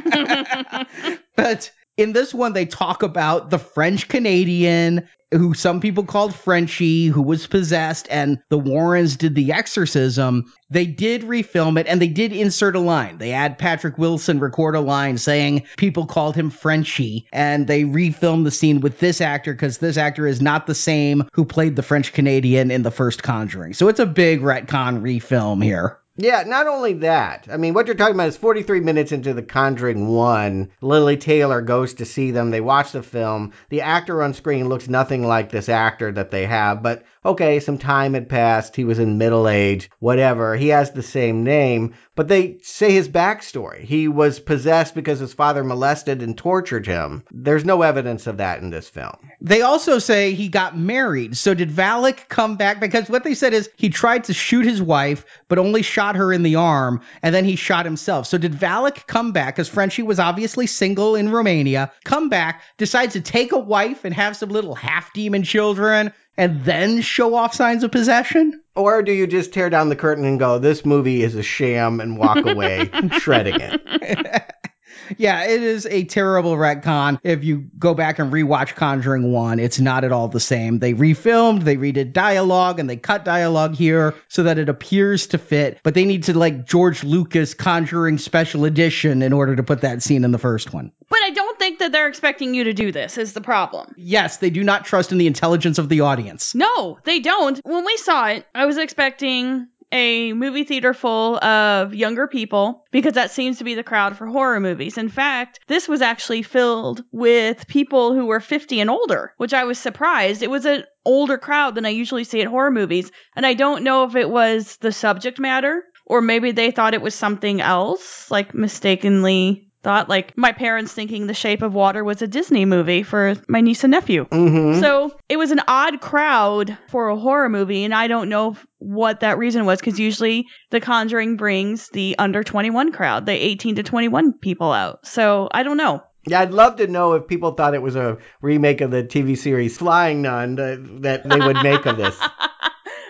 But in this one, they talk about the French Canadian, who some people called Frenchie, who was possessed, and the Warrens did the exorcism. They did refilm it and they did insert a line. They had Patrick Wilson record a line saying people called him Frenchie, and they refilmed the scene with this actor because this actor is not the same who played the French Canadian in the first Conjuring. So it's a big retcon refilm here. Yeah, not only that. I mean, what you're talking about is 43 minutes into The Conjuring 1. Lili Taylor goes to see them. They watch the film. The actor on screen looks nothing like this actor that they have, but okay, some time had passed. He was in middle age, whatever. He has the same name, but they say his backstory. He was possessed because his father molested and tortured him. There's no evidence of that in this film. They also say he got married. So did Valak come back? Because what they said is he tried to shoot his wife, but only shot her in the arm, and then he shot himself. So did Valak come back? Because Frenchie was obviously single in Romania. Come back, decides to take a wife and have some little half demon children, and then show off signs of possession? Or do you just tear down the curtain and go, this movie is a sham and walk away shredding it? Yeah, it is a terrible retcon. If you go back and rewatch Conjuring 1, it's not at all the same. They refilmed, they redid dialogue, and they cut dialogue here so that it appears to fit, but they need to like George Lucas Conjuring Special Edition in order to put that scene in the first one. But I don't think that they're expecting you to do this, is the problem. Yes, they do not trust in the intelligence of the audience. No, they don't. When we saw it, I was expecting a movie theater full of younger people because that seems to be the crowd for horror movies. In fact, this was actually filled with people who were 50 and older, which I was surprised. It was an older crowd than I usually see at horror movies, and I don't know if it was the subject matter or maybe they thought it was something else, like mistakenly thought like my parents thinking The Shape of Water was a Disney movie for my niece and nephew. Mm-hmm. So it was an odd crowd for a horror movie, and I don't know what that reason was because usually The Conjuring brings the under 21 crowd, the 18 to 21 people out. So I don't know. Yeah, I'd love to know if people thought it was a remake of the TV series Flying Nun uh, that they would make of this.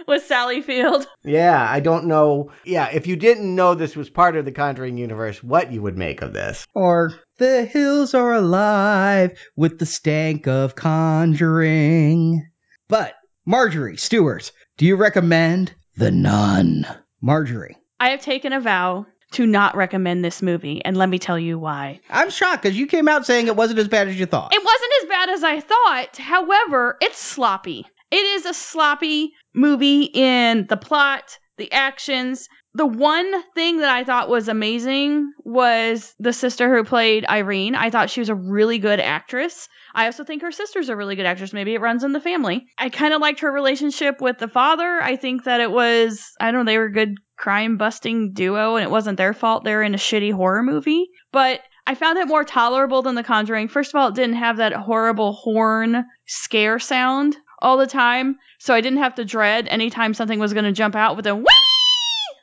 With Sally Field. Yeah, I don't know. Yeah, if you didn't know this was part of the Conjuring universe, what you would make of this. Or the hills are alive with the stank of conjuring. But Marjorie Stewart, do you recommend The Nun? Marjorie. I have taken a vow to not recommend this movie, and let me tell you why. I'm shocked because you came out saying it wasn't as bad as you thought. It wasn't as bad as I thought. However, it's sloppy. It is a sloppy movie in the plot, the actions. The one thing that I thought was amazing was the sister who played Irene. I thought she was a really good actress. I also think her sister's a really good actress. Maybe it runs in the family. I kind of liked her relationship with the father. I think that it was, I don't know, they were a good crime busting duo and it wasn't their fault they're in a shitty horror movie. But I found it more tolerable than The Conjuring. First of all, it didn't have that horrible horn scare sound all the time. So I didn't have to dread anytime something was going to jump out with a whee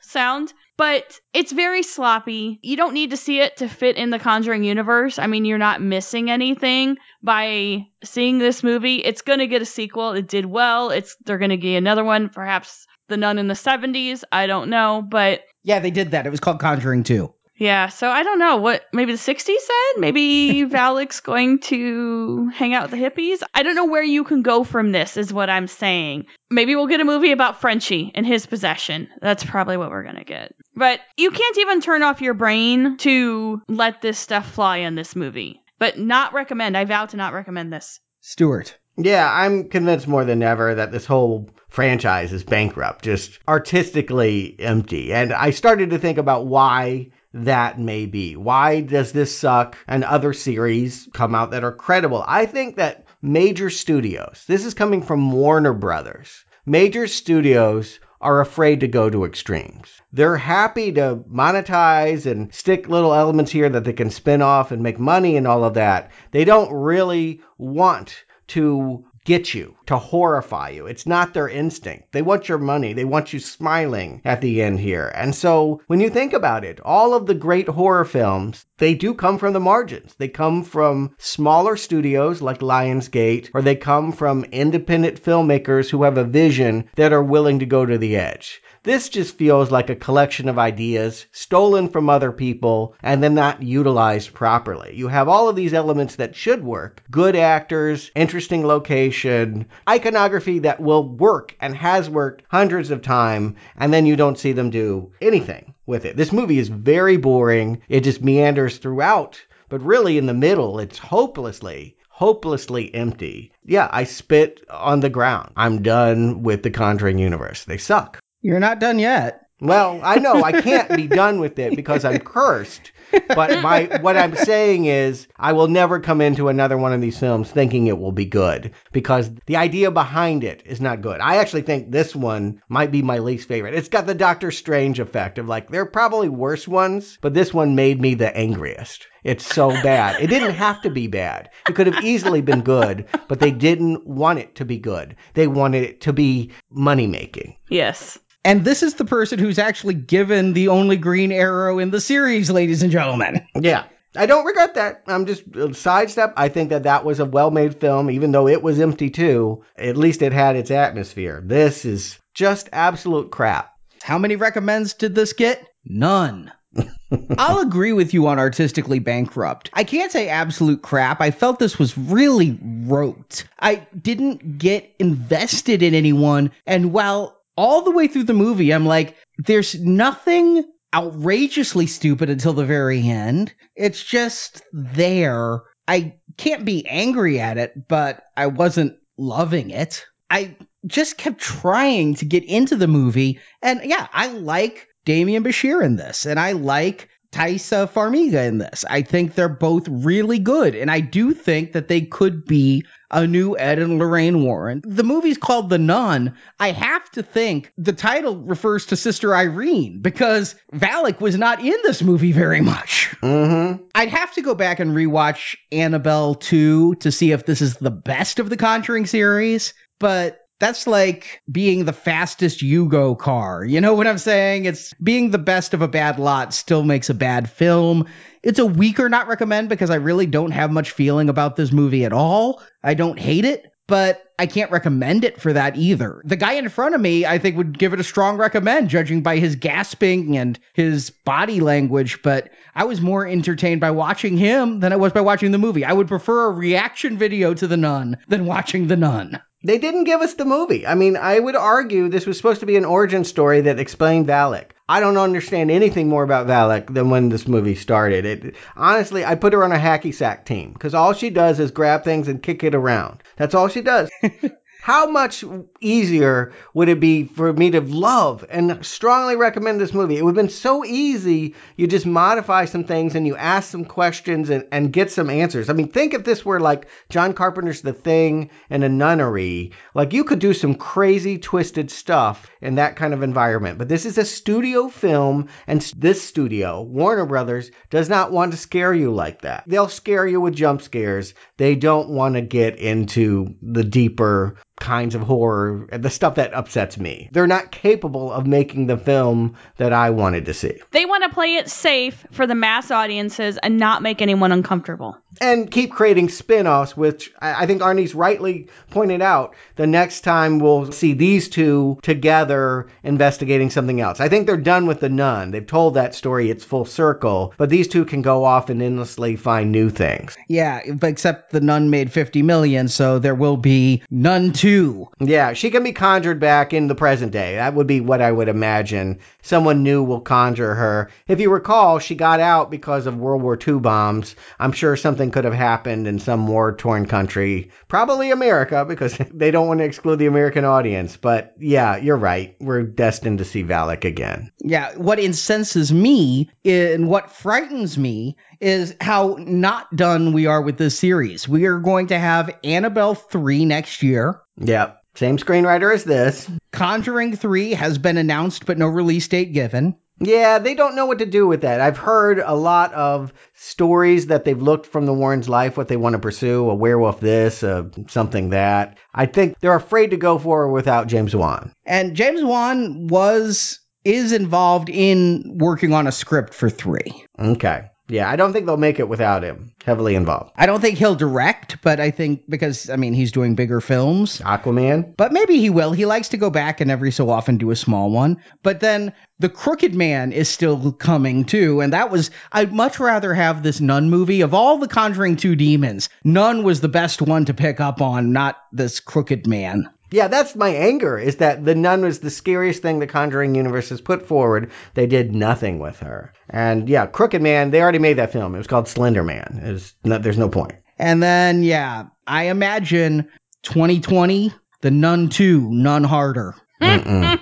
sound. But it's very sloppy. You don't need to see it to fit in the Conjuring universe. I mean, you're not missing anything by seeing this movie. It's going to get a sequel. It did well. It's they're going to get another one, perhaps The Nun in the 70s. I don't know, but Yeah, they did that. It was called Conjuring 2. Yeah, so I don't know what maybe the 60s said. Maybe Valak's going to hang out with the hippies. I don't know where you can go from this, is what I'm saying. Maybe we'll get a movie about Frenchie and his possession. That's probably what we're going to get. But you can't even turn off your brain to let this stuff fly in this movie. But not recommend. I vow to not recommend this. Stuart. Yeah, I'm convinced more than ever that this whole franchise is bankrupt, just artistically empty. And I started to think about why that may be. Why does this suck and other series come out that are credible? I think that major studios, this is coming from Warner Brothers, major studios are afraid to go to extremes. They're happy to monetize and stick little elements here that they can spin off and make money and all of that. They don't really want to get you, to horrify you. It's not their instinct. They want your money. They want you smiling at the end here. And so when you think about it, all of the great horror films, they do come from the margins. They come from smaller studios like Lionsgate, or they come from independent filmmakers who have a vision that are willing to go to the edge. This just feels like a collection of ideas stolen from other people and then not utilized properly. You have all of these elements that should work good actors, interesting location, iconography that will work and has worked hundreds of times, and then you don't see them do anything with it. This movie is very boring, it just meanders throughout. But really, in the middle, it's hopelessly hopelessly empty. Yeah, I spit on the ground. I'm done with the Conjuring universe. They suck. You're not done yet. Well, I know I can't be done with it because I'm cursed. But my what I'm saying is I will never come into another one of these films thinking it will be good because the idea behind it is not good. I actually think this one might be my least favorite. It's got the Doctor Strange effect of like there are probably worse ones, but this one made me the angriest. It's so bad. It didn't have to be bad. It could have easily been good, but they didn't want it to be good. They wanted it to be money making. Yes. And this is the person who's actually given the only green arrow in the series, ladies and gentlemen. Yeah. I don't regret that. I'm just uh, sidestep. I think that that was a well-made film, even though it was empty too. At least it had its atmosphere. This is just absolute crap. How many recommends did this get? None. I'll agree with you on artistically bankrupt. I can't say absolute crap. I felt this was really rote. I didn't get invested in anyone. And while all the way through the movie, I'm like, there's nothing outrageously stupid until the very end. It's just there. I can't be angry at it, but I wasn't loving it. I just kept trying to get into the movie. And yeah, I like Demián Bichir in this, and I like Taissa Farmiga in this. I think they're both really good, and I do think that they could be a new Ed and Lorraine Warren. The movie's called The Nun. I have to think the title refers to Sister Irene because Valak was not in this movie very much. Mm-hmm. I'd have to go back and rewatch Annabelle 2 to see if this is the best of the Conjuring series, but that's like being the fastest Yugo car. You know what I'm saying? It's being the best of a bad lot still makes a bad film. It's a weaker not recommend because I really don't have much feeling about this movie at all. I don't hate it, but I can't recommend it for that either. The guy in front of me, I think, would give it a strong recommend, judging by his gasping and his body language, but I was more entertained by watching him than I was by watching the movie. I would prefer a reaction video to The Nun than watching The Nun. They didn't give us the movie. I mean, I would argue this was supposed to be an origin story that explained Valak. I don't understand anything more about Valak than when this movie started. It honestly, I put her on a hacky sack team because all she does is grab things and kick it around. That's all she does. How much easier would it be for me to love and strongly recommend this movie? It would have been so easy. You just modify some things and you ask some questions and, and get some answers. I mean, think if this were like John Carpenter's The Thing and a nunnery. Like you could do some crazy twisted stuff in that kind of environment. But this is a studio film, and this studio, Warner Brothers, does not want to scare you like that. They'll scare you with jump scares. They don't want to get into the deeper kinds of horror, the stuff that upsets me. They're not capable of making the film that I wanted to see. They want to play it safe for the mass audiences and not make anyone uncomfortable. And keep creating spin offs, which I think Arnie's rightly pointed out. The next time we'll see these two together investigating something else. I think they're done with The Nun. They've told that story, it's full circle, but these two can go off and endlessly find new things. Yeah, except The Nun made 50 million, so there will be Nun 2 yeah, she can be conjured back in the present day. That would be what I would imagine. Someone new will conjure her. If you recall, she got out because of World War II bombs. I'm sure something could have happened in some war torn country. Probably America, because they don't want to exclude the American audience. But yeah, you're right. We're destined to see Valak again. Yeah, what incenses me and what frightens me is how not done we are with this series. We are going to have Annabelle 3 next year. Yep. Same screenwriter as this. Conjuring 3 has been announced, but no release date given. Yeah, they don't know what to do with that. I've heard a lot of stories that they've looked from the Warrens' life, what they want to pursue, a werewolf this, uh, something that. I think they're afraid to go forward without James Wan. And James Wan was is involved in working on a script for 3. Okay. Yeah, I don't think they'll make it without him heavily involved. I don't think he'll direct, but I think because I mean he's doing bigger films. Aquaman. But maybe he will. He likes to go back and every so often do a small one. But then The Crooked Man is still coming too, and that was I'd much rather have this Nun movie of all the Conjuring 2 demons. Nun was the best one to pick up on, not this Crooked Man. Yeah, that's my anger is that the nun was the scariest thing the Conjuring universe has put forward. They did nothing with her. And yeah, Crooked Man, they already made that film. It was called Slender Man. No, there's no point. And then, yeah, I imagine 2020, The Nun 2, None Harder. and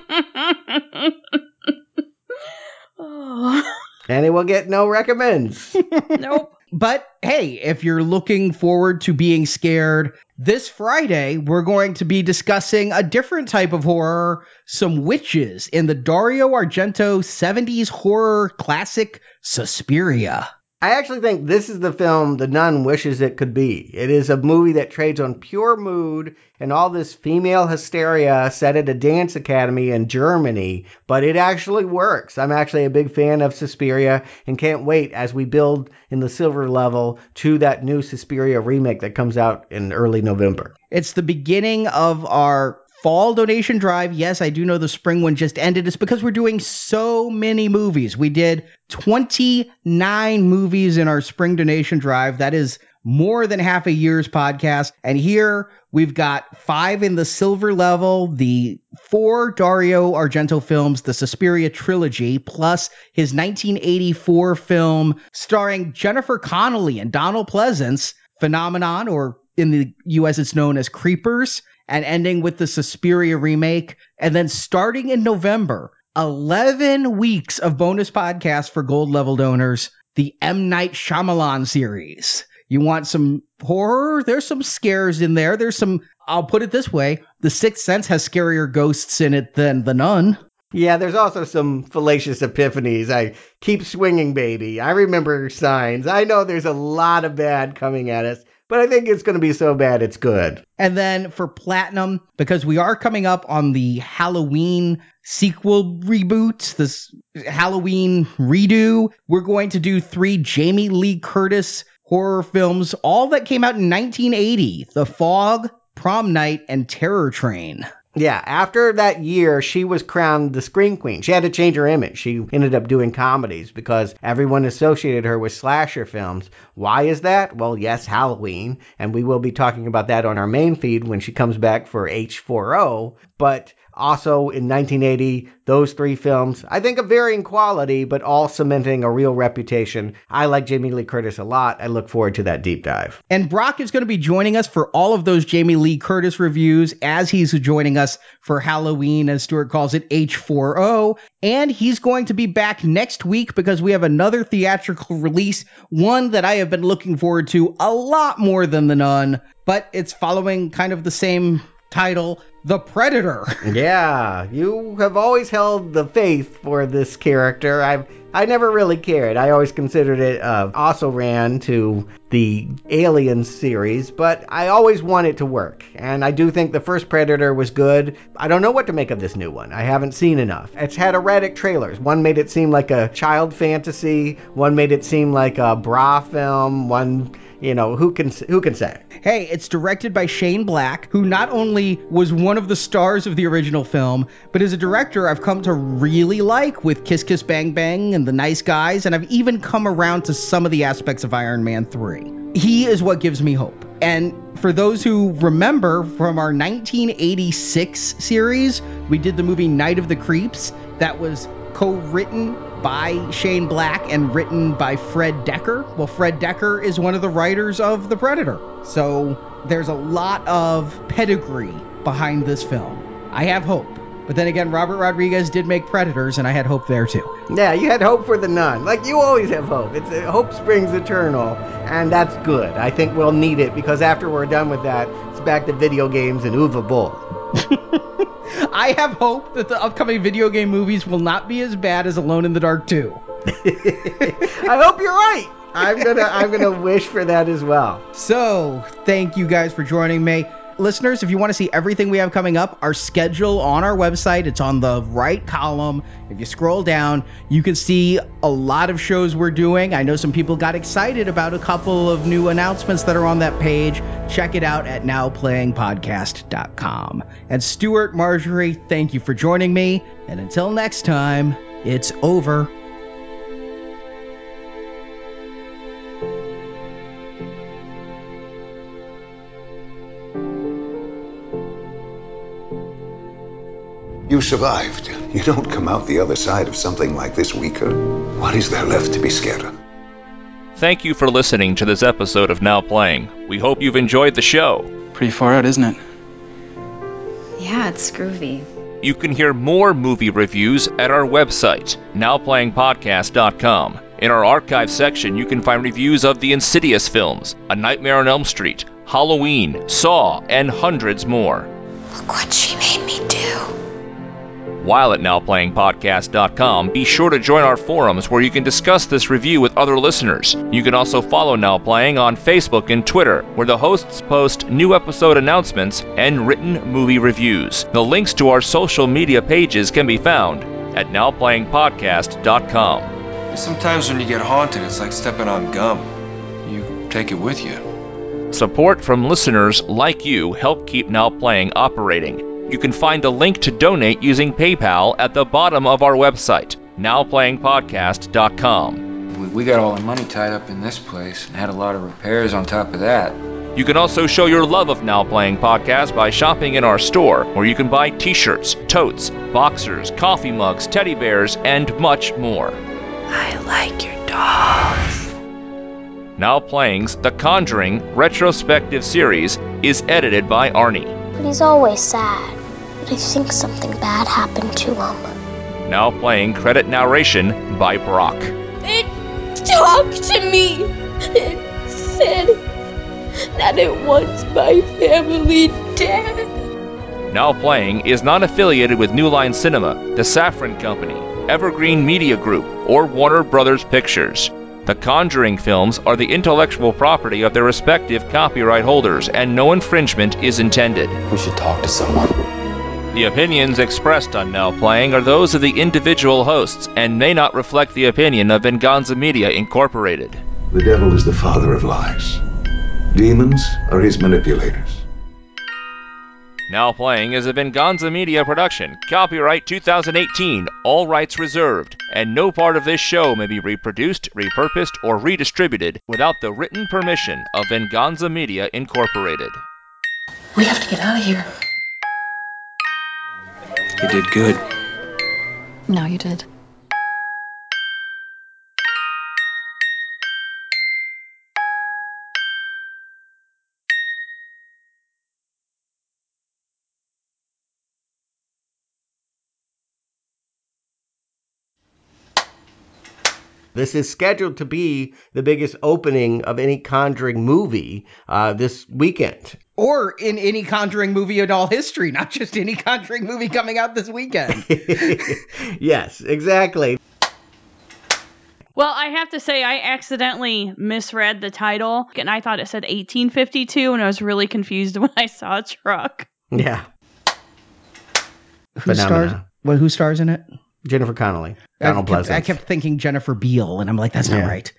it will get no recommends. nope. But hey, if you're looking forward to being scared, this Friday we're going to be discussing a different type of horror, some witches in the Dario Argento 70s horror classic Suspiria. I actually think this is the film The Nun wishes it could be. It is a movie that trades on pure mood and all this female hysteria set at a dance academy in Germany, but it actually works. I'm actually a big fan of Suspiria and can't wait as we build in the silver level to that new Suspiria remake that comes out in early November. It's the beginning of our fall donation drive. Yes, I do know the spring one just ended. It's because we're doing so many movies. We did 29 movies in our spring donation drive. That is more than half a year's podcast. And here we've got five in the silver level, the four Dario Argento films, the Suspiria trilogy, plus his 1984 film starring Jennifer Connelly and Donald Pleasence, Phenomena, or in the US it's known as Creepers and ending with the Suspiria remake. And then starting in November, 11 weeks of bonus podcasts for gold level donors, the M. Night Shyamalan series. You want some horror? There's some scares in there. There's some, I'll put it this way The Sixth Sense has scarier ghosts in it than The Nun. Yeah, there's also some fallacious epiphanies. I keep swinging, baby. I remember signs. I know there's a lot of bad coming at us but I think it's going to be so bad it's good. And then for Platinum, because we are coming up on the Halloween sequel reboot, this Halloween redo, we're going to do three Jamie Lee Curtis horror films, all that came out in 1980 The Fog, Prom Night, and Terror Train. Yeah, after that year, she was crowned the Scream Queen. She had to change her image. She ended up doing comedies because everyone associated her with slasher films. Why is that? Well, yes, Halloween, and we will be talking about that on our main feed when she comes back for H40. But also in 1980, those three films, I think of varying quality, but all cementing a real reputation. I like Jamie Lee Curtis a lot. I look forward to that deep dive. And Brock is going to be joining us for all of those Jamie Lee Curtis reviews as he's joining us for Halloween, as Stuart calls it, H40. And he's going to be back next week because we have another theatrical release, one that I have been looking forward to a lot more than The Nun, but it's following kind of the same title, The Predator. yeah, you have always held the faith for this character. I've I never really cared. I always considered it uh, also ran to the Alien series, but I always want it to work. And I do think the first Predator was good. I don't know what to make of this new one. I haven't seen enough. It's had erratic trailers. One made it seem like a child fantasy. One made it seem like a bra film. One you know, who can who can say? Hey, it's directed by Shane Black, who not only was one of the stars of the original film, but is a director I've come to really like with Kiss Kiss Bang Bang and The Nice Guys, and I've even come around to some of the aspects of Iron Man 3. He is what gives me hope. And for those who remember from our 1986 series, we did the movie Night of the Creeps that was co-written by Shane Black and written by Fred Dekker. Well, Fred Dekker is one of the writers of The Predator. So there's a lot of pedigree behind this film. I have hope. But then again, Robert Rodriguez did make Predators, and I had hope there too. Yeah, you had hope for the nun. Like you always have hope. It's uh, hope springs eternal, and that's good. I think we'll need it because after we're done with that, it's back to video games and Uwe Boll. I have hope that the upcoming video game movies will not be as bad as Alone in the Dark 2. I hope you're right. I'm gonna I'm gonna wish for that as well. So thank you guys for joining me. Listeners, if you want to see everything we have coming up, our schedule on our website, it's on the right column. If you scroll down, you can see a lot of shows we're doing. I know some people got excited about a couple of new announcements that are on that page. Check it out at nowplayingpodcast.com. And Stuart, Marjorie, thank you for joining me. And until next time, it's over. You survived. You don't come out the other side of something like this weaker. What is there left to be scared of? Thank you for listening to this episode of Now Playing. We hope you've enjoyed the show. Pretty far out, isn't it? Yeah, it's groovy. You can hear more movie reviews at our website, nowplayingpodcast.com. In our archive section, you can find reviews of the Insidious films, A Nightmare on Elm Street, Halloween, Saw, and hundreds more. Look what she made me do. While at NowPlayingPodcast.com, be sure to join our forums where you can discuss this review with other listeners. You can also follow Now Playing on Facebook and Twitter, where the hosts post new episode announcements and written movie reviews. The links to our social media pages can be found at NowPlayingPodcast.com. Sometimes when you get haunted, it's like stepping on gum. You take it with you. Support from listeners like you help keep Now Playing operating. You can find a link to donate using PayPal at the bottom of our website, nowplayingpodcast.com. We got all our money tied up in this place and had a lot of repairs on top of that. You can also show your love of Now Playing Podcast by shopping in our store, where you can buy t shirts, totes, boxers, coffee mugs, teddy bears, and much more. I like your dolls. Now Playing's The Conjuring retrospective series is edited by Arnie. But he's always sad. But I think something bad happened to him. Now Playing credit narration by Brock. It talked to me. It said that it wants my family dead. Now Playing is not affiliated with New Line Cinema, the Safran Company, Evergreen Media Group, or Warner Brothers Pictures. The Conjuring films are the intellectual property of their respective copyright holders, and no infringement is intended. We should talk to someone. The opinions expressed on Now Playing are those of the individual hosts and may not reflect the opinion of Venganza Media Incorporated. The devil is the father of lies. Demons are his manipulators. Now Playing is a Venganza Media production. Copyright 2018, all rights reserved, and no part of this show may be reproduced, repurposed, or redistributed without the written permission of Venganza Media Incorporated. We have to get out of here. You did good. No, you did. This is scheduled to be the biggest opening of any Conjuring movie uh, this weekend. Or in any Conjuring movie in all history, not just any Conjuring movie coming out this weekend. yes, exactly. Well, I have to say, I accidentally misread the title, and I thought it said 1852, and I was really confused when I saw a truck. Yeah. Who stars? What? Who stars in it? Jennifer Connelly. I Donald kept, I kept thinking Jennifer Beal, and I'm like, that's not Yeah. right.